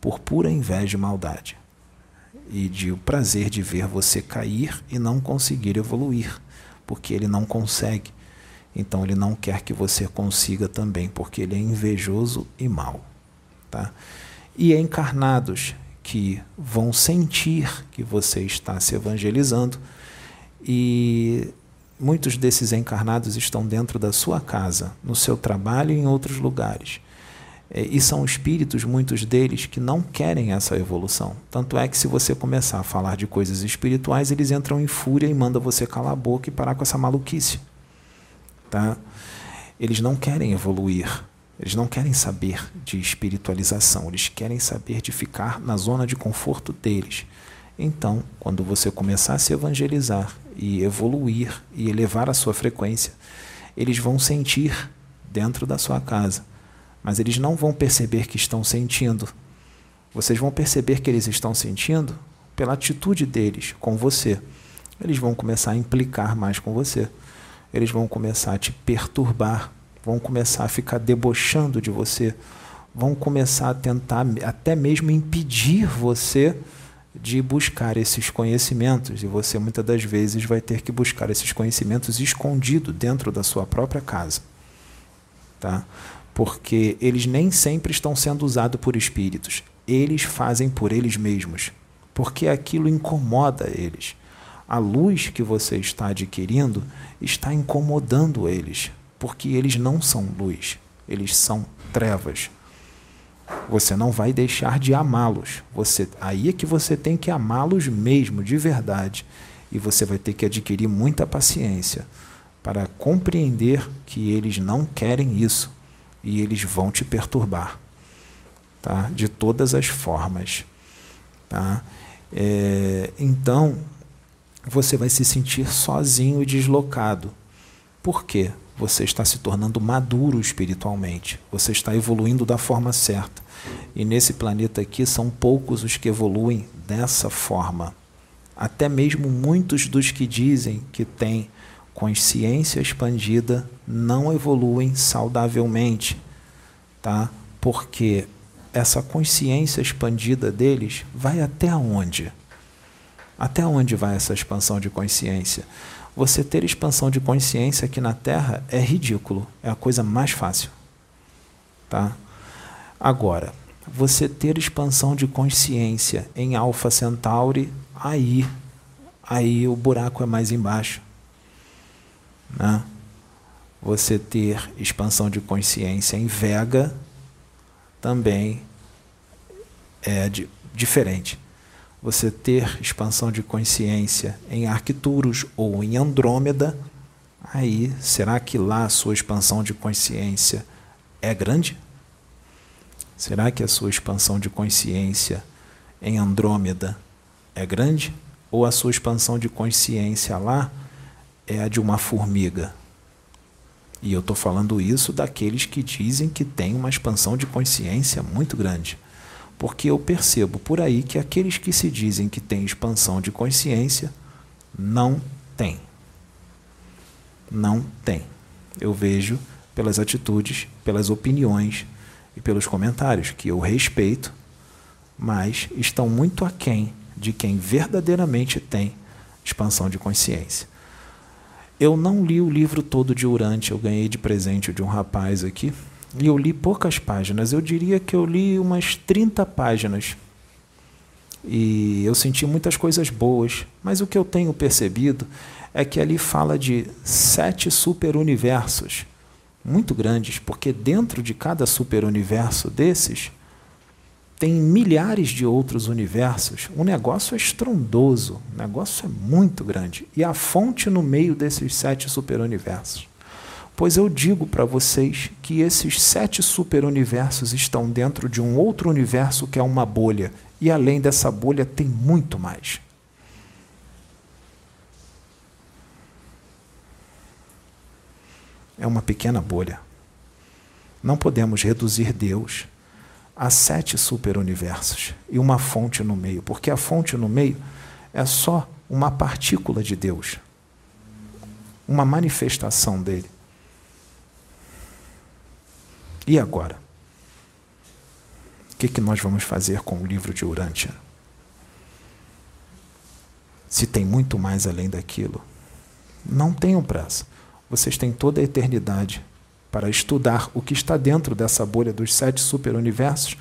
por pura inveja e maldade, e de o prazer de ver você cair e não conseguir evoluir, porque ele não consegue. Então ele não quer que você consiga também, porque ele é invejoso e mau, tá? E encarnados que vão sentir que você está se evangelizando e Muitos desses encarnados estão dentro da sua casa, no seu trabalho e em outros lugares. É, e são espíritos, muitos deles, que não querem essa evolução. Tanto é que, se você começar a falar de coisas espirituais, eles entram em fúria e mandam você calar a boca e parar com essa maluquice. Tá? Eles não querem evoluir. Eles não querem saber de espiritualização. Eles querem saber de ficar na zona de conforto deles. Então, quando você começar a se evangelizar e evoluir e elevar a sua frequência, eles vão sentir dentro da sua casa, mas eles não vão perceber que estão sentindo. Vocês vão perceber que eles estão sentindo pela atitude deles com você. Eles vão começar a implicar mais com você. Eles vão começar a te perturbar, vão começar a ficar debochando de você, vão começar a tentar até mesmo impedir você de buscar esses conhecimentos, e você muitas das vezes vai ter que buscar esses conhecimentos escondido dentro da sua própria casa. Tá? Porque eles nem sempre estão sendo usados por espíritos. Eles fazem por eles mesmos, porque aquilo incomoda eles. A luz que você está adquirindo está incomodando eles, porque eles não são luz, eles são trevas. Você não vai deixar de amá-los. Você aí é que você tem que amá-los mesmo, de verdade. E você vai ter que adquirir muita paciência para compreender que eles não querem isso e eles vão te perturbar, tá? De todas as formas, tá? É, então você vai se sentir sozinho e deslocado. Por quê? Você está se tornando maduro espiritualmente. Você está evoluindo da forma certa. E nesse planeta aqui são poucos os que evoluem dessa forma. Até mesmo muitos dos que dizem que têm consciência expandida não evoluem saudavelmente, tá? Porque essa consciência expandida deles vai até onde? Até onde vai essa expansão de consciência? Você ter expansão de consciência aqui na Terra é ridículo, é a coisa mais fácil. Tá? Agora, você ter expansão de consciência em Alpha Centauri, aí, aí o buraco é mais embaixo. Né? Você ter expansão de consciência em Vega também é diferente você ter expansão de consciência em Arcturus ou em Andrômeda, aí será que lá a sua expansão de consciência é grande? Será que a sua expansão de consciência em Andrômeda é grande? Ou a sua expansão de consciência lá é a de uma formiga? E eu estou falando isso daqueles que dizem que tem uma expansão de consciência muito grande. Porque eu percebo por aí que aqueles que se dizem que têm expansão de consciência não têm. Não têm. Eu vejo pelas atitudes, pelas opiniões e pelos comentários que eu respeito, mas estão muito aquém de quem verdadeiramente tem expansão de consciência. Eu não li o livro todo de Urante, eu ganhei de presente de um rapaz aqui, e eu li poucas páginas, eu diria que eu li umas 30 páginas. E eu senti muitas coisas boas, mas o que eu tenho percebido é que ali fala de sete superuniversos muito grandes, porque dentro de cada superuniverso desses tem milhares de outros universos. O negócio é estrondoso, o negócio é muito grande. E a fonte no meio desses sete superuniversos. Pois eu digo para vocês que esses sete superuniversos estão dentro de um outro universo que é uma bolha, e além dessa bolha tem muito mais. É uma pequena bolha. Não podemos reduzir Deus a sete superuniversos e uma fonte no meio, porque a fonte no meio é só uma partícula de Deus, uma manifestação dele. E agora? O que, que nós vamos fazer com o livro de Urântia? Se tem muito mais além daquilo, não tenham pressa. Vocês têm toda a eternidade para estudar o que está dentro dessa bolha dos sete superuniversos.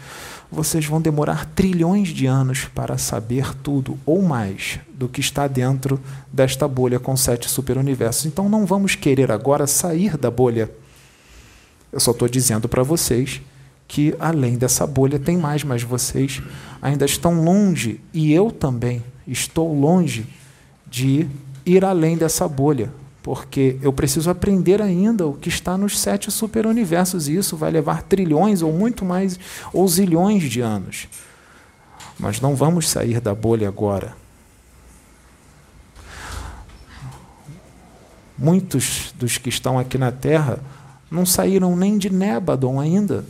Vocês vão demorar trilhões de anos para saber tudo ou mais do que está dentro desta bolha com sete superuniversos. Então não vamos querer agora sair da bolha eu só estou dizendo para vocês que além dessa bolha tem mais, mas vocês ainda estão longe e eu também estou longe de ir além dessa bolha, porque eu preciso aprender ainda o que está nos sete superuniversos e isso vai levar trilhões ou muito mais ou zilhões de anos. Mas não vamos sair da bolha agora. Muitos dos que estão aqui na Terra não saíram nem de Nébadon ainda.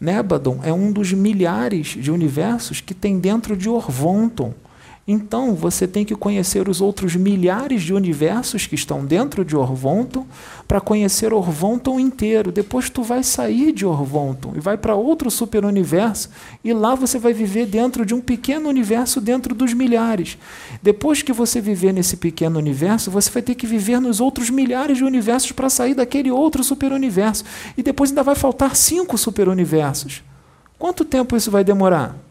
Nébadon é um dos milhares de universos que tem dentro de Orvonton. Então você tem que conhecer os outros milhares de universos que estão dentro de Orvonton para conhecer Orvonton inteiro. Depois tu vai sair de Orvonton e vai para outro superuniverso e lá você vai viver dentro de um pequeno universo dentro dos milhares. Depois que você viver nesse pequeno universo, você vai ter que viver nos outros milhares de universos para sair daquele outro superuniverso. E depois ainda vai faltar cinco superuniversos. Quanto tempo isso vai demorar?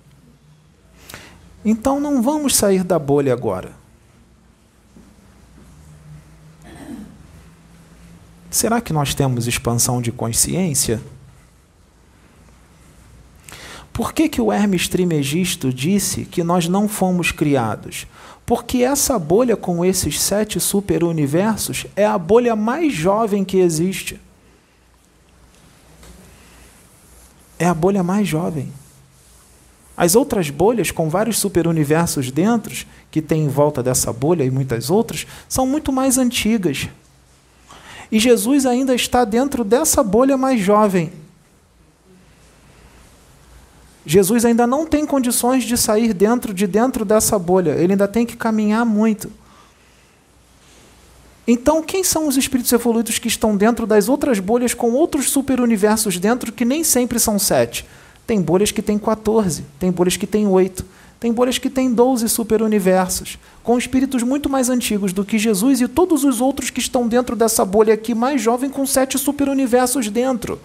Então não vamos sair da bolha agora. Será que nós temos expansão de consciência? Por que, que o Hermes Trimegisto disse que nós não fomos criados? Porque essa bolha com esses sete superuniversos é a bolha mais jovem que existe. É a bolha mais jovem. As outras bolhas, com vários superuniversos dentro, que tem em volta dessa bolha e muitas outras, são muito mais antigas. E Jesus ainda está dentro dessa bolha mais jovem. Jesus ainda não tem condições de sair dentro de dentro dessa bolha, ele ainda tem que caminhar muito. Então, quem são os espíritos evoluídos que estão dentro das outras bolhas com outros superuniversos dentro que nem sempre são sete? Tem bolhas que têm 14, tem bolhas que têm 8, tem bolhas que têm 12 superuniversos, com espíritos muito mais antigos do que Jesus e todos os outros que estão dentro dessa bolha aqui, mais jovem, com sete superuniversos dentro.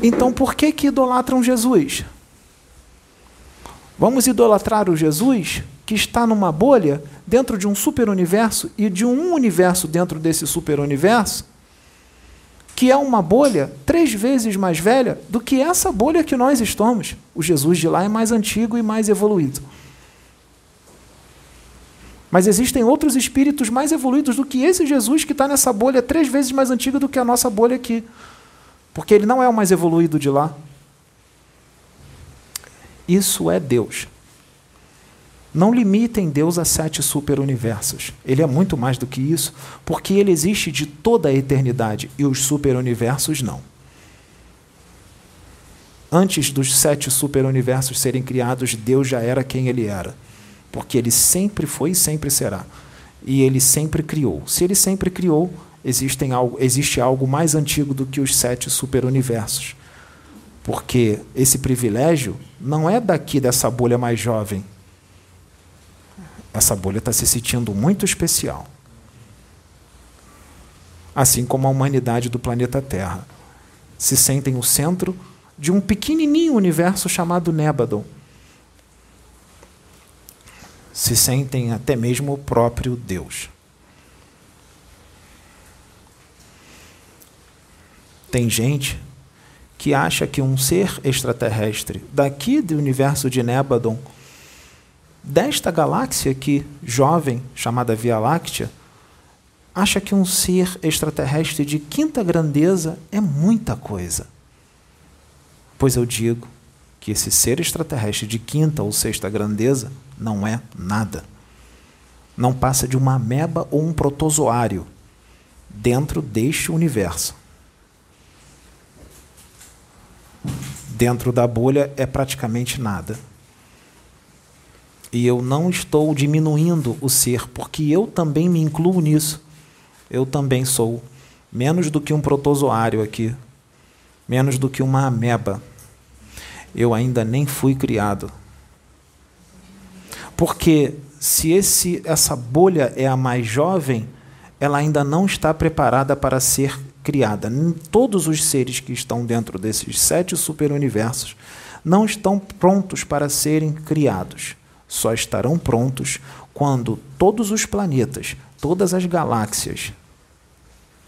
Então, por que, que idolatram Jesus? Vamos idolatrar o Jesus que está numa bolha dentro de um superuniverso e de um universo dentro desse superuniverso? Que é uma bolha três vezes mais velha do que essa bolha que nós estamos. O Jesus de lá é mais antigo e mais evoluído. Mas existem outros espíritos mais evoluídos do que esse Jesus que está nessa bolha três vezes mais antiga do que a nossa bolha aqui. Porque ele não é o mais evoluído de lá. Isso é Deus. Não limitem Deus a sete superuniversos. Ele é muito mais do que isso, porque ele existe de toda a eternidade e os superuniversos não. Antes dos sete superuniversos serem criados, Deus já era quem ele era, porque ele sempre foi e sempre será. E ele sempre criou. Se ele sempre criou, existem algo, existe algo mais antigo do que os sete superuniversos. Porque esse privilégio não é daqui dessa bolha mais jovem, essa bolha está se sentindo muito especial. Assim como a humanidade do planeta Terra se sentem o centro de um pequenininho universo chamado Nébadon. Se sentem até mesmo o próprio Deus. Tem gente que acha que um ser extraterrestre daqui do universo de Nébadon desta galáxia aqui, jovem, chamada Via Láctea, acha que um ser extraterrestre de quinta grandeza é muita coisa. Pois eu digo que esse ser extraterrestre de quinta ou sexta grandeza não é nada. Não passa de uma ameba ou um protozoário dentro deste universo. Dentro da bolha é praticamente nada. E eu não estou diminuindo o ser, porque eu também me incluo nisso. Eu também sou menos do que um protozoário aqui, menos do que uma ameba. Eu ainda nem fui criado. Porque se esse, essa bolha é a mais jovem, ela ainda não está preparada para ser criada. Todos os seres que estão dentro desses sete superuniversos não estão prontos para serem criados só estarão prontos quando todos os planetas, todas as galáxias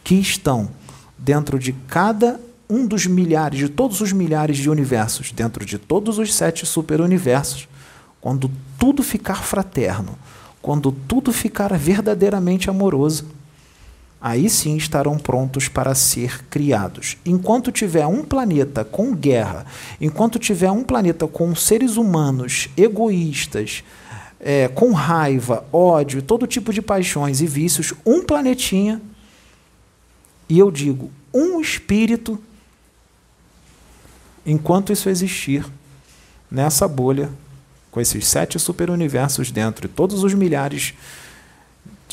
que estão dentro de cada um dos milhares, de todos os milhares de universos, dentro de todos os sete superuniversos, quando tudo ficar fraterno, quando tudo ficar verdadeiramente amoroso, aí sim estarão prontos para ser criados. Enquanto tiver um planeta com guerra, enquanto tiver um planeta com seres humanos egoístas, é, com raiva, ódio, todo tipo de paixões e vícios, um planetinha, e eu digo, um espírito, enquanto isso existir, nessa bolha, com esses sete superuniversos dentro e todos os milhares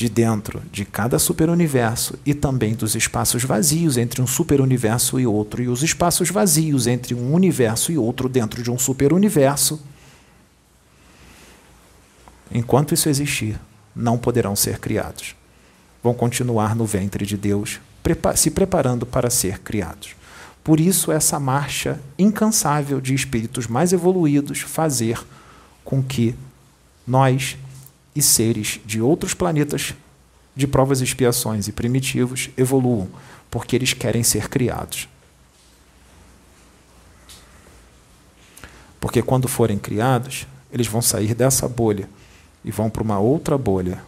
dentro de cada superuniverso e também dos espaços vazios entre um superuniverso e outro, e os espaços vazios entre um universo e outro dentro de um superuniverso. Enquanto isso existir, não poderão ser criados. Vão continuar no ventre de Deus, se preparando para ser criados. Por isso, essa marcha incansável de espíritos mais evoluídos fazer com que nós e seres de outros planetas de provas e expiações e primitivos evoluam, porque eles querem ser criados. Porque quando forem criados, eles vão sair dessa bolha e vão para uma outra bolha,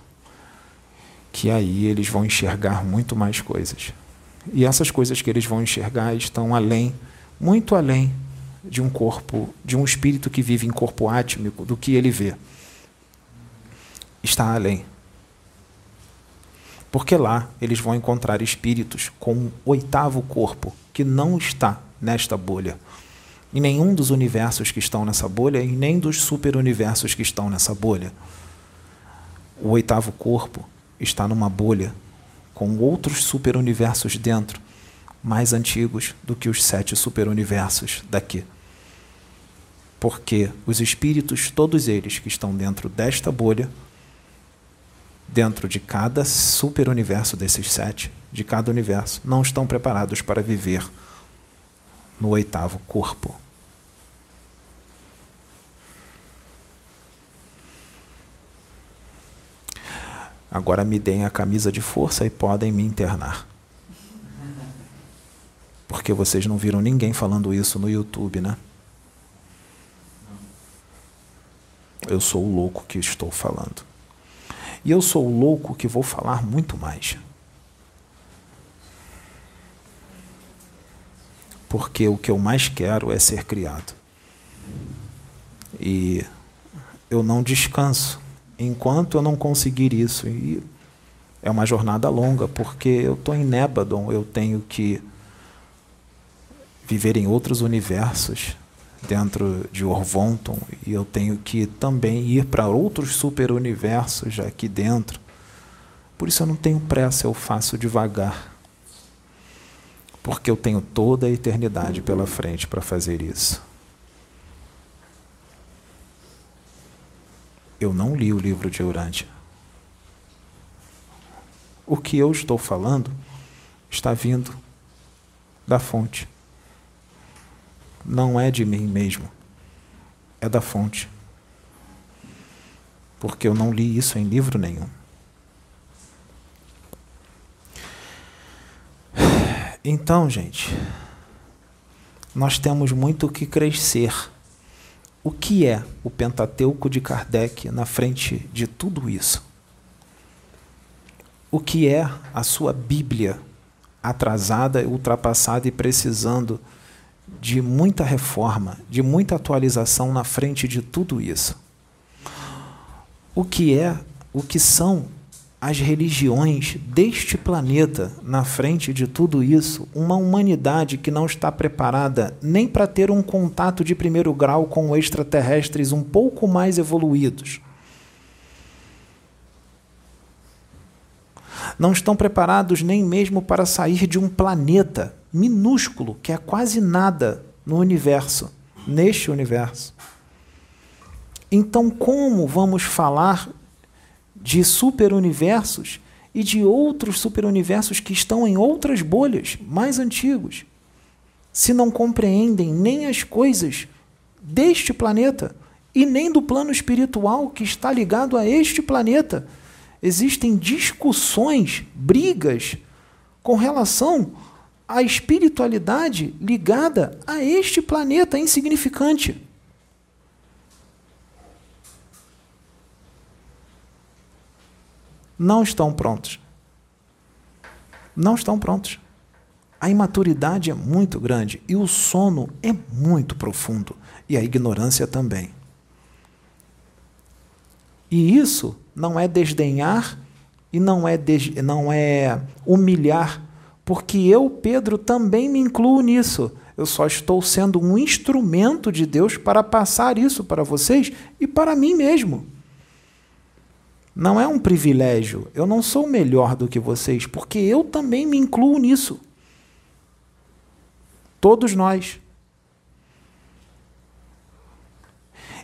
que aí eles vão enxergar muito mais coisas. E essas coisas que eles vão enxergar estão além, muito além de um corpo, de um espírito que vive em corpo átmico, do que ele vê está além. Porque lá eles vão encontrar espíritos com um oitavo corpo que não está nesta bolha. Em nenhum dos universos que estão nessa bolha e nem dos superuniversos que estão nessa bolha. O oitavo corpo está numa bolha com outros superuniversos dentro, mais antigos do que os sete superuniversos daqui. Porque os espíritos, todos eles que estão dentro desta bolha, dentro de cada superuniverso desses sete, de cada universo, não estão preparados para viver no oitavo corpo. Agora me deem a camisa de força e podem me internar. Porque vocês não viram ninguém falando isso no YouTube, né? Eu sou o louco que estou falando. E eu sou louco que vou falar muito mais. Porque o que eu mais quero é ser criado. E eu não descanso enquanto eu não conseguir isso. E é uma jornada longa, porque eu estou em Nebadon, eu tenho que viver em outros universos dentro de Orvonton e eu tenho que também ir para outros superuniversos aqui dentro. Por isso eu não tenho pressa, eu faço devagar. Porque eu tenho toda a eternidade pela frente para fazer isso. Eu não li o livro de Eurântia. O que eu estou falando está vindo da fonte não é de mim mesmo, é da fonte. Porque eu não li isso em livro nenhum. Então, gente, nós temos muito que crescer. O que é o Pentateuco de Kardec na frente de tudo isso? O que é a sua Bíblia atrasada, ultrapassada e precisando de muita reforma, de muita atualização na frente de tudo isso. O que é, o que são as religiões deste planeta na frente de tudo isso, uma humanidade que não está preparada nem para ter um contato de primeiro grau com extraterrestres um pouco mais evoluídos. Não estão preparados nem mesmo para sair de um planeta minúsculo, que é quase nada no universo, neste universo. Então, como vamos falar de superuniversos e de outros superuniversos que estão em outras bolhas mais antigos, se não compreendem nem as coisas deste planeta e nem do plano espiritual que está ligado a este planeta? Existem discussões, brigas com relação a espiritualidade ligada a este planeta insignificante. Não estão prontos. Não estão prontos. A imaturidade é muito grande e o sono é muito profundo e a ignorância também. E isso não é desdenhar e não é, des... não é humilhar porque eu, Pedro, também me incluo nisso. Eu só estou sendo um instrumento de Deus para passar isso para vocês e para mim mesmo. Não é um privilégio. Eu não sou melhor do que vocês, porque eu também me incluo nisso. Todos nós.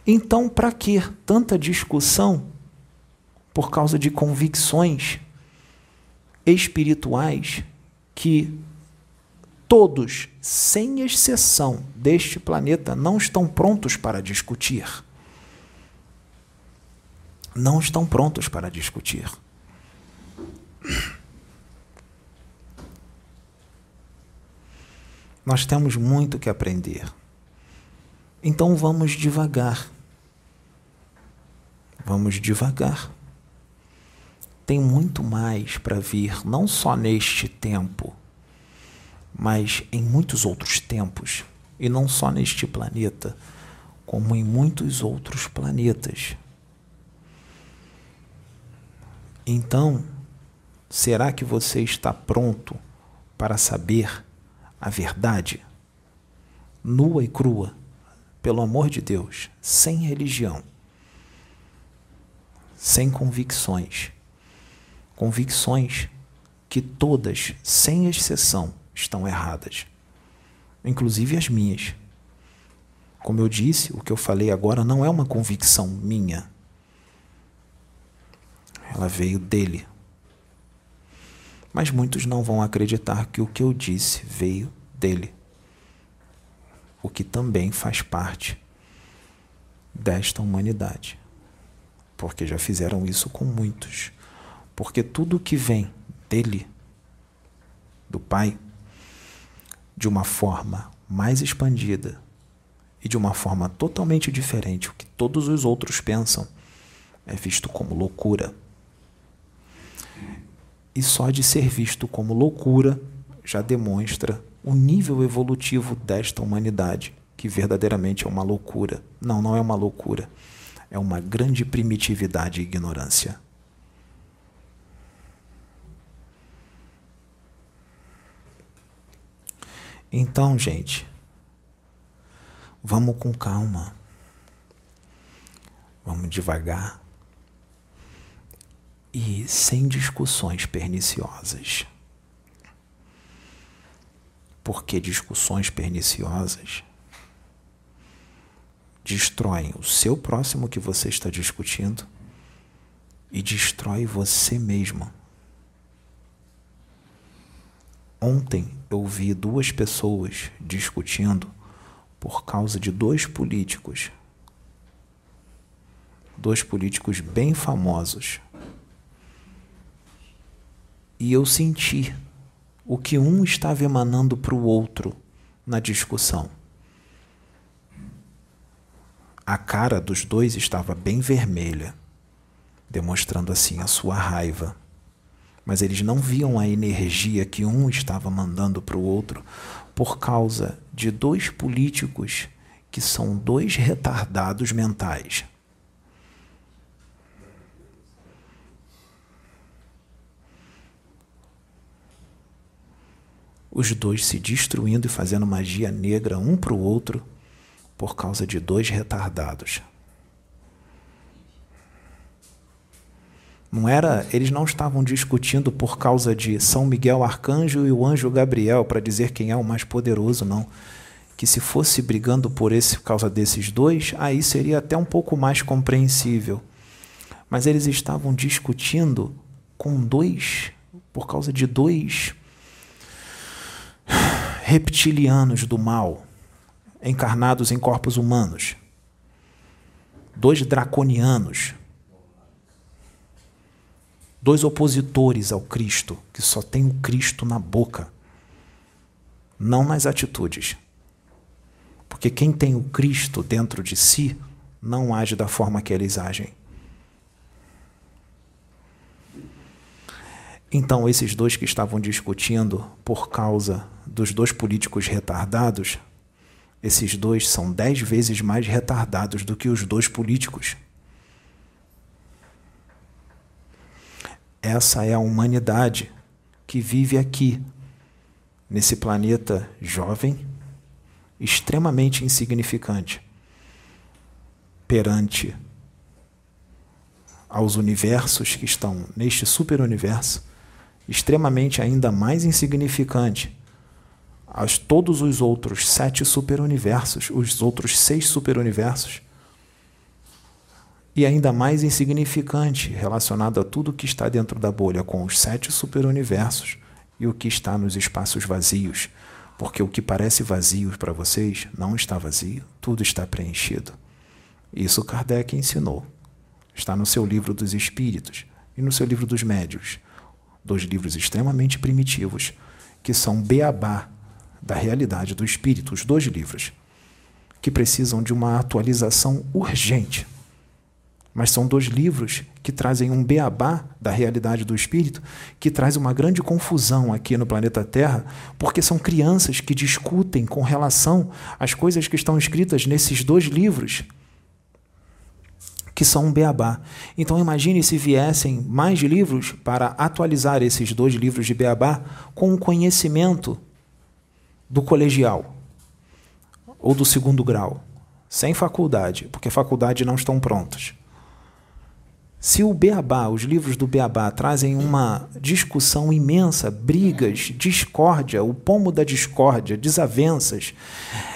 Então, para que tanta discussão por causa de convicções espirituais que todos, sem exceção, deste planeta não estão prontos para discutir? Não estão prontos para discutir. Nós temos muito que aprender. Então vamos devagar. Vamos devagar. Tem muito mais para vir, não só neste tempo, mas em muitos outros tempos, e não só neste planeta, como em muitos outros planetas. Então, será que você está pronto para saber a verdade? Nua e crua, pelo amor de Deus, sem religião sem convicções. Convicções que todas, sem exceção, estão erradas, inclusive as minhas. Como eu disse, o que eu falei agora não é uma convicção minha. Ela veio dele. Mas muitos não vão acreditar que o que eu disse veio dele. O que também faz parte desta humanidade porque já fizeram isso com muitos. Porque tudo que vem dele, do Pai, de uma forma mais expandida e de uma forma totalmente diferente, o que todos os outros pensam, é visto como loucura. E só de ser visto como loucura já demonstra o nível evolutivo desta humanidade, que verdadeiramente é uma loucura. Não, não é uma loucura é uma grande primitividade e ignorância. Então, gente, vamos com calma. Vamos devagar e sem discussões perniciosas. Porque discussões perniciosas destroem o seu próximo que você está discutindo e destrói você mesmo. Ontem eu vi duas pessoas discutindo por causa de dois políticos. Dois políticos bem famosos. E eu senti o que um estava emanando para o outro na discussão. A cara dos dois estava bem vermelha, demonstrando assim a sua raiva. Mas eles não viam a energia que um estava mandando para o outro por causa de dois políticos que são dois retardados mentais. Os dois se destruindo e fazendo magia negra um para o outro por causa de dois retardados. Não era, eles não estavam discutindo por causa de São Miguel Arcanjo e o anjo Gabriel para dizer quem é o mais poderoso, não. Que se fosse brigando por esse por causa desses dois, aí seria até um pouco mais compreensível. Mas eles estavam discutindo com dois, por causa de dois reptilianos do mal encarnados em corpos humanos, dois draconianos, dois opositores ao Cristo, que só tem o Cristo na boca, não nas atitudes. Porque quem tem o Cristo dentro de si não age da forma que eles agem. Então, esses dois que estavam discutindo por causa dos dois políticos retardados esses dois são dez vezes mais retardados do que os dois políticos. Essa é a humanidade que vive aqui, nesse planeta jovem, extremamente insignificante perante aos universos que estão neste superuniverso, extremamente ainda mais insignificante a todos os outros sete superuniversos, os outros seis superuniversos, e ainda mais insignificante relacionado a tudo que está dentro da bolha com os sete superuniversos e o que está nos espaços vazios, porque o que parece vazio para vocês não está vazio, tudo está preenchido. Isso Kardec ensinou. Está no seu livro dos Espíritos e no seu livro dos Médios, dois livros extremamente primitivos, que são beabá da realidade do espírito, os dois livros, que precisam de uma atualização urgente mas são dois livros que trazem um beabá da realidade do espírito, que traz uma grande confusão aqui no planeta Terra, porque são crianças que discutem com relação às coisas que estão escritas nesses dois livros, que são um beabá. Então imagine se viessem mais livros para atualizar esses dois livros de beabá com o conhecimento do colegial ou do segundo grau, sem faculdade, porque faculdade não estão prontas. Se o Beabá, os livros do Beabá, trazem uma discussão imensa, brigas, discórdia, o pomo da discórdia, desavenças,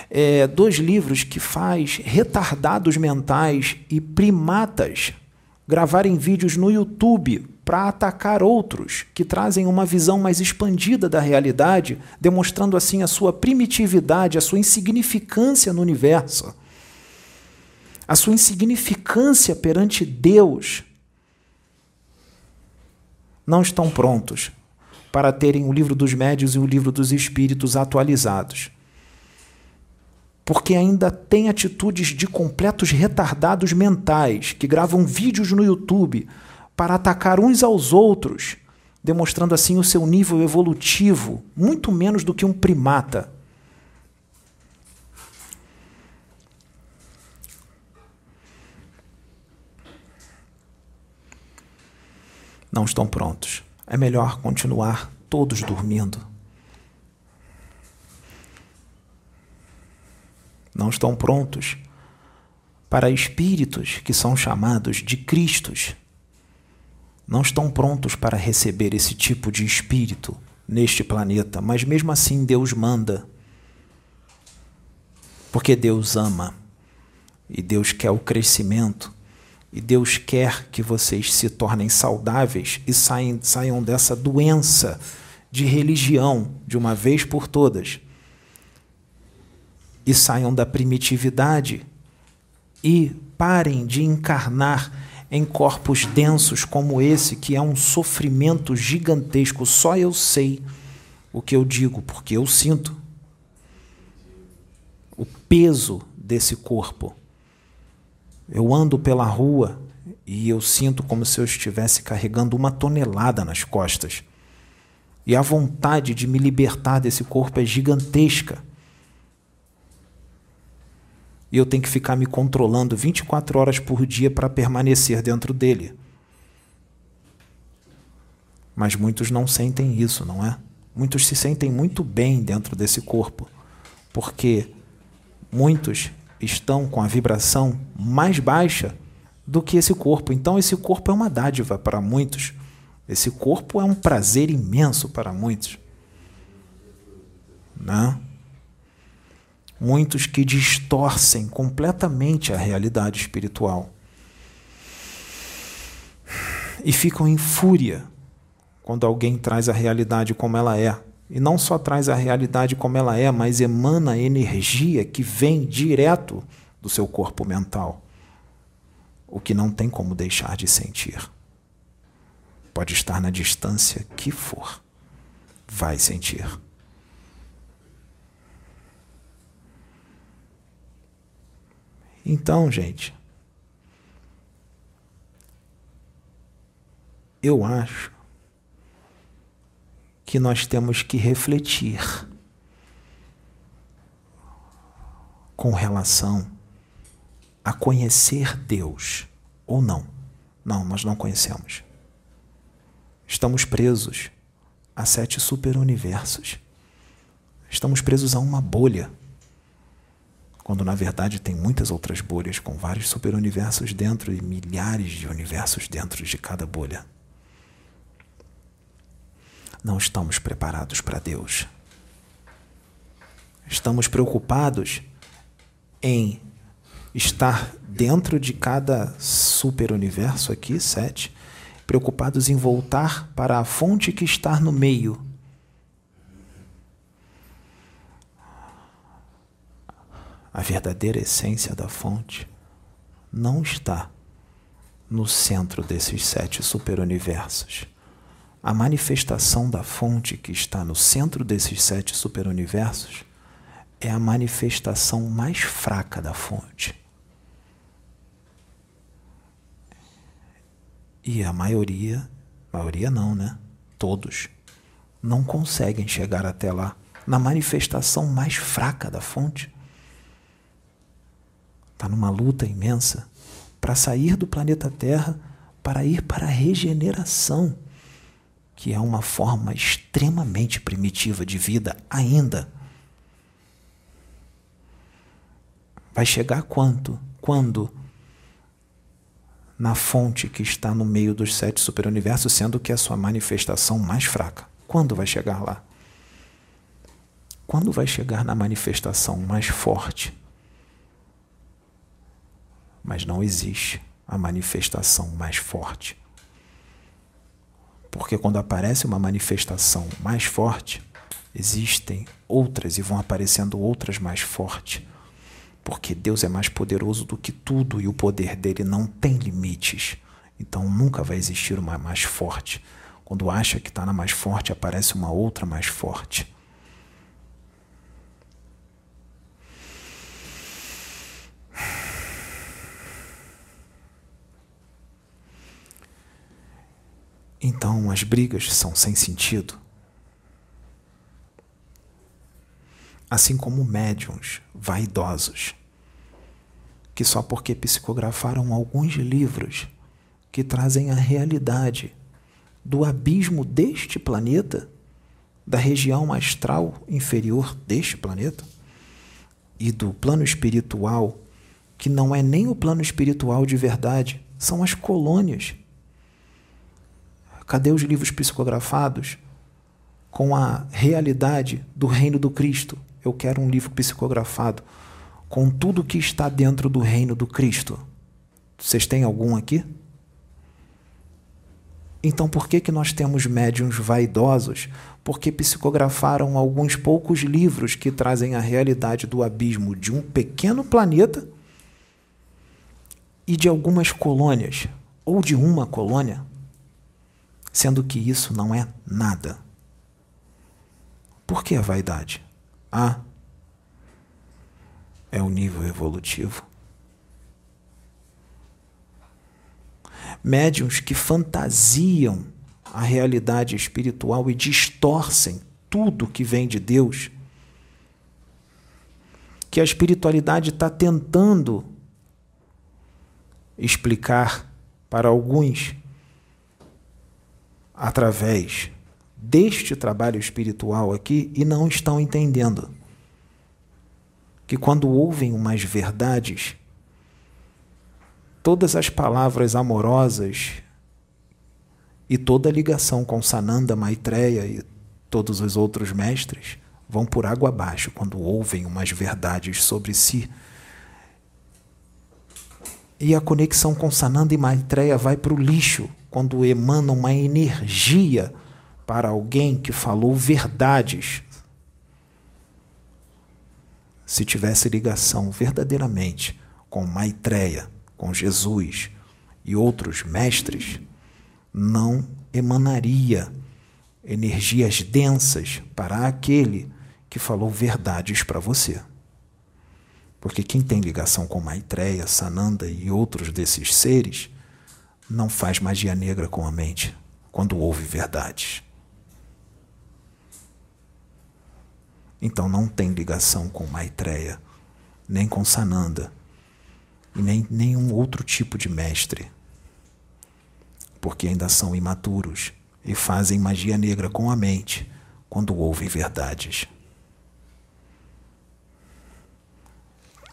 é, dois livros que faz retardados mentais e primatas gravarem vídeos no YouTube para atacar outros que trazem uma visão mais expandida da realidade, demonstrando assim a sua primitividade, a sua insignificância no universo, a sua insignificância perante Deus não estão prontos para terem o livro dos médios e o livro dos espíritos atualizados. Porque ainda tem atitudes de completos retardados mentais que gravam vídeos no YouTube para atacar uns aos outros, demonstrando assim o seu nível evolutivo, muito menos do que um primata. não estão prontos. É melhor continuar todos dormindo. Não estão prontos para espíritos que são chamados de Cristos. Não estão prontos para receber esse tipo de espírito neste planeta, mas mesmo assim Deus manda. Porque Deus ama e Deus quer o crescimento e Deus quer que vocês se tornem saudáveis e saiam, saiam dessa doença de religião de uma vez por todas. E saiam da primitividade e parem de encarnar em corpos densos como esse, que é um sofrimento gigantesco. Só eu sei o que eu digo, porque eu sinto o peso desse corpo. Eu ando pela rua e eu sinto como se eu estivesse carregando uma tonelada nas costas. E a vontade de me libertar desse corpo é gigantesca. E eu tenho que ficar me controlando 24 horas por dia para permanecer dentro dele. Mas muitos não sentem isso, não é? Muitos se sentem muito bem dentro desse corpo, porque muitos estão com a vibração mais baixa do que esse corpo. Então, esse corpo é uma dádiva para muitos. Esse corpo é um prazer imenso para muitos. Né? Muitos que distorcem completamente a realidade espiritual e ficam em fúria quando alguém traz a realidade como ela é. E não só traz a realidade como ela é, mas emana energia que vem direto do seu corpo mental. O que não tem como deixar de sentir. Pode estar na distância que for, vai sentir. Então, gente, eu acho que nós temos que refletir com relação a conhecer Deus ou não. Não, nós não conhecemos. Estamos presos a sete superuniversos. Estamos presos a uma bolha. Quando na verdade tem muitas outras bolhas com vários superuniversos dentro e milhares de universos dentro de cada bolha. Não estamos preparados para Deus. Estamos preocupados em estar dentro de cada superuniverso aqui, sete, preocupados em voltar para a fonte que está no meio. A verdadeira essência da fonte não está no centro desses sete superuniversos. A manifestação da fonte que está no centro desses sete superuniversos é a manifestação mais fraca da fonte. E a maioria, maioria não, né? Todos não conseguem chegar até lá na manifestação mais fraca da fonte. Está numa luta imensa para sair do planeta Terra para ir para a regeneração, que é uma forma extremamente primitiva de vida ainda Vai chegar quanto? Quando? Na fonte que está no meio dos sete superuniversos, sendo que é a sua manifestação mais fraca. Quando vai chegar lá? Quando vai chegar na manifestação mais forte? Mas não existe a manifestação mais forte. Porque quando aparece uma manifestação mais forte, existem outras e vão aparecendo outras mais fortes porque Deus é mais poderoso do que tudo e o poder dele não tem limites. Então nunca vai existir uma mais forte. Quando acha que está na mais forte, aparece uma outra mais forte. Então as brigas são sem sentido. Assim como médiums vaidosos que só porque psicografaram alguns livros que trazem a realidade do abismo deste planeta, da região astral inferior deste planeta e do plano espiritual, que não é nem o plano espiritual de verdade, são as colônias. Cadê os livros psicografados com a realidade do reino do Cristo? Eu quero um livro psicografado com tudo que está dentro do reino do Cristo. Vocês têm algum aqui? Então por que, que nós temos médiums vaidosos? Porque psicografaram alguns poucos livros que trazem a realidade do abismo de um pequeno planeta e de algumas colônias, ou de uma colônia, sendo que isso não é nada. Por que a vaidade? Ah, é o nível evolutivo. Médiuns que fantasiam a realidade espiritual e distorcem tudo que vem de Deus, que a espiritualidade está tentando explicar para alguns através deste trabalho espiritual aqui e não estão entendendo que quando ouvem umas verdades, todas as palavras amorosas e toda a ligação com Sananda, Maitreya e todos os outros mestres vão por água abaixo quando ouvem umas verdades sobre si. E a conexão com Sananda e Maitreya vai para o lixo quando emana uma energia para alguém que falou verdades se tivesse ligação verdadeiramente com Maitreya, com Jesus e outros mestres, não emanaria energias densas para aquele que falou verdades para você. Porque quem tem ligação com Maitreya, Sananda e outros desses seres não faz magia negra com a mente quando ouve verdades. Então não tem ligação com Maitreya, nem com Sananda, e nem nenhum outro tipo de mestre, porque ainda são imaturos e fazem magia negra com a mente quando ouvem verdades.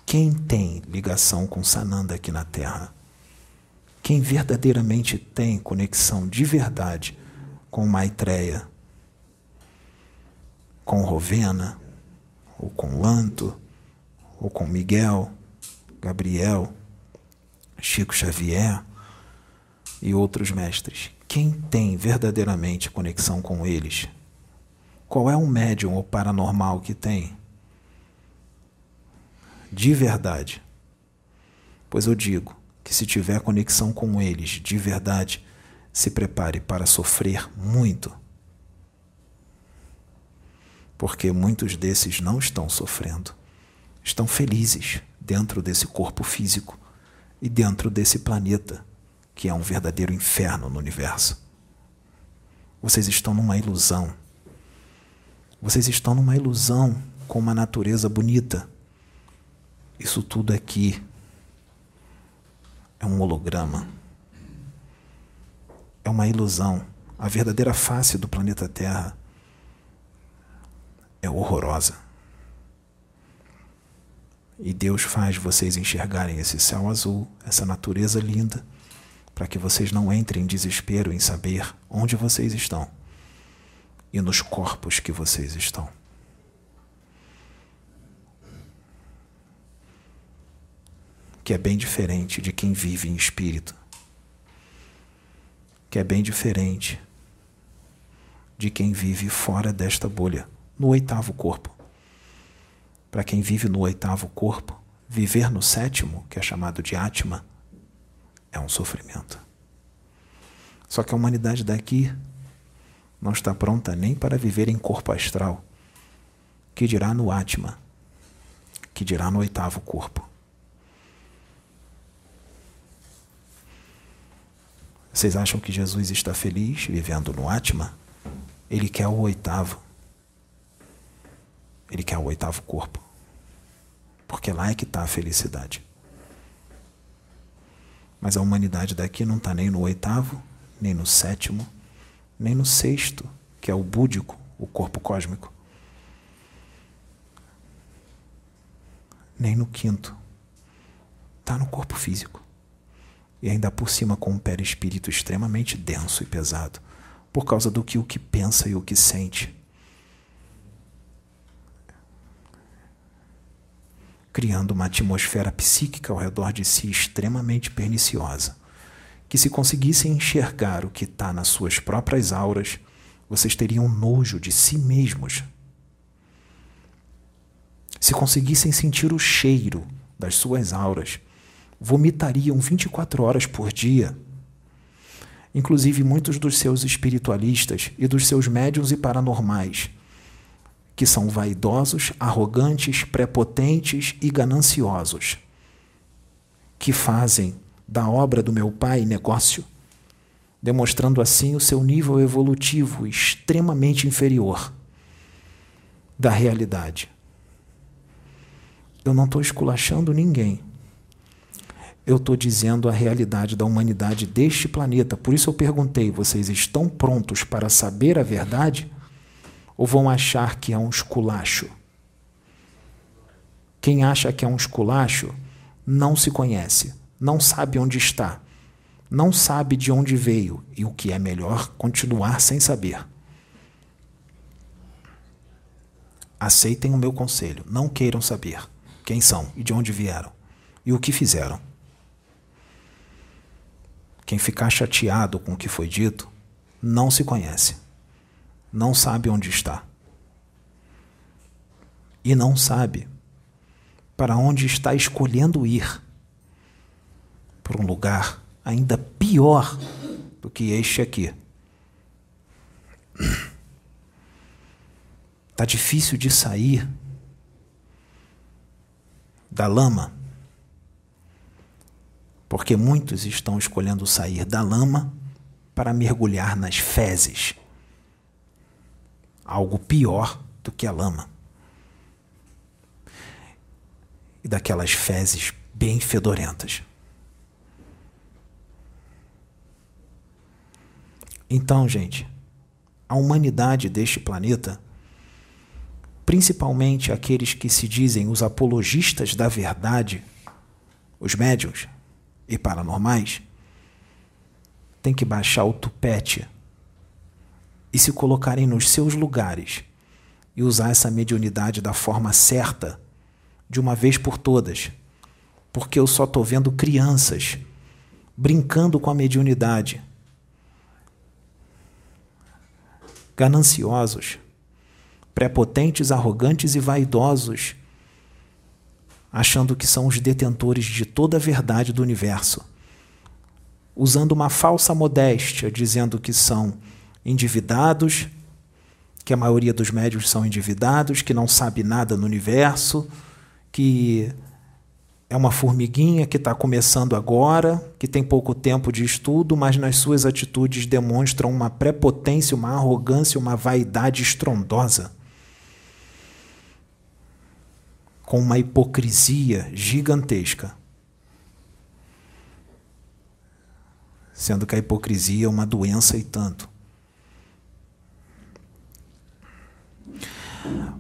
Quem tem ligação com Sananda aqui na Terra? Quem verdadeiramente tem conexão de verdade com Maitreya, com Rovena, ou com Lanto, ou com Miguel, Gabriel, Chico Xavier e outros mestres. Quem tem verdadeiramente conexão com eles? Qual é o médium ou paranormal que tem? De verdade. Pois eu digo que se tiver conexão com eles de verdade, se prepare para sofrer muito. Porque muitos desses não estão sofrendo, estão felizes dentro desse corpo físico e dentro desse planeta, que é um verdadeiro inferno no universo. Vocês estão numa ilusão. Vocês estão numa ilusão com uma natureza bonita. Isso tudo aqui um holograma. É uma ilusão. A verdadeira face do planeta Terra é horrorosa. E Deus faz vocês enxergarem esse céu azul, essa natureza linda, para que vocês não entrem em desespero em saber onde vocês estão e nos corpos que vocês estão. Que é bem diferente de quem vive em espírito. Que é bem diferente de quem vive fora desta bolha, no oitavo corpo. Para quem vive no oitavo corpo, viver no sétimo, que é chamado de Atma, é um sofrimento. Só que a humanidade daqui não está pronta nem para viver em corpo astral, que dirá no Atma, que dirá no oitavo corpo. Vocês acham que Jesus está feliz vivendo no Atma? Ele quer o oitavo. Ele quer o oitavo corpo. Porque lá é que está a felicidade. Mas a humanidade daqui não está nem no oitavo, nem no sétimo, nem no sexto, que é o búdico, o corpo cósmico. Nem no quinto. Está no corpo físico. E ainda por cima com um perispírito extremamente denso e pesado, por causa do que o que pensa e o que sente criando uma atmosfera psíquica ao redor de si extremamente perniciosa. Que se conseguissem enxergar o que está nas suas próprias auras, vocês teriam nojo de si mesmos. Se conseguissem sentir o cheiro das suas auras, vomitariam 24 horas por dia. Inclusive, muitos dos seus espiritualistas e dos seus médiums e paranormais que são vaidosos, arrogantes, prepotentes e gananciosos, que fazem da obra do meu pai negócio, demonstrando assim o seu nível evolutivo extremamente inferior da realidade. Eu não estou esculachando ninguém. Eu estou dizendo a realidade da humanidade deste planeta. Por isso eu perguntei: vocês estão prontos para saber a verdade? ou vão achar que é um esculacho? Quem acha que é um esculacho não se conhece, não sabe onde está, não sabe de onde veio e o que é melhor, continuar sem saber. Aceitem o meu conselho, não queiram saber quem são e de onde vieram e o que fizeram. Quem ficar chateado com o que foi dito não se conhece não sabe onde está. E não sabe para onde está escolhendo ir para um lugar ainda pior do que este aqui. Está difícil de sair da lama, porque muitos estão escolhendo sair da lama para mergulhar nas fezes algo pior do que a lama. E daquelas fezes bem fedorentas. Então, gente, a humanidade deste planeta principalmente aqueles que se dizem os apologistas da verdade, os médiums e paranormais, têm que baixar o tupete e se colocarem nos seus lugares e usar essa mediunidade da forma certa, de uma vez por todas, porque eu só estou vendo crianças brincando com a mediunidade, gananciosos, prepotentes, arrogantes e vaidosos, achando que são os detentores de toda a verdade do universo, usando uma falsa modéstia, dizendo que são endividados, que a maioria dos médios são endividados, que não sabe nada no universo, que é uma formiguinha que está começando agora, que tem pouco tempo de estudo, mas nas suas atitudes demonstram uma prepotência, uma arrogância, uma vaidade estrondosa. Com uma hipocrisia gigantesca. Sendo que a hipocrisia é uma doença e tanto.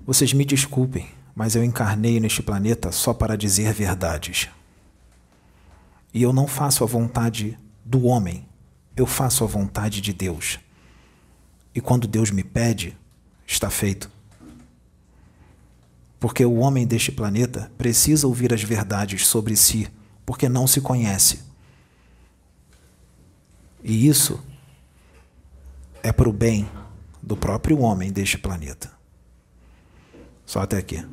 Vocês me desculpem, mas eu encarnei neste planeta só para dizer verdades. E eu não faço a vontade do homem, eu faço a vontade de Deus. E quando Deus me pede, está feito. Porque o homem deste planeta precisa ouvir as verdades sobre si, porque não se conhece. E isso é para o bem do próprio homem deste planeta. Só até aqui.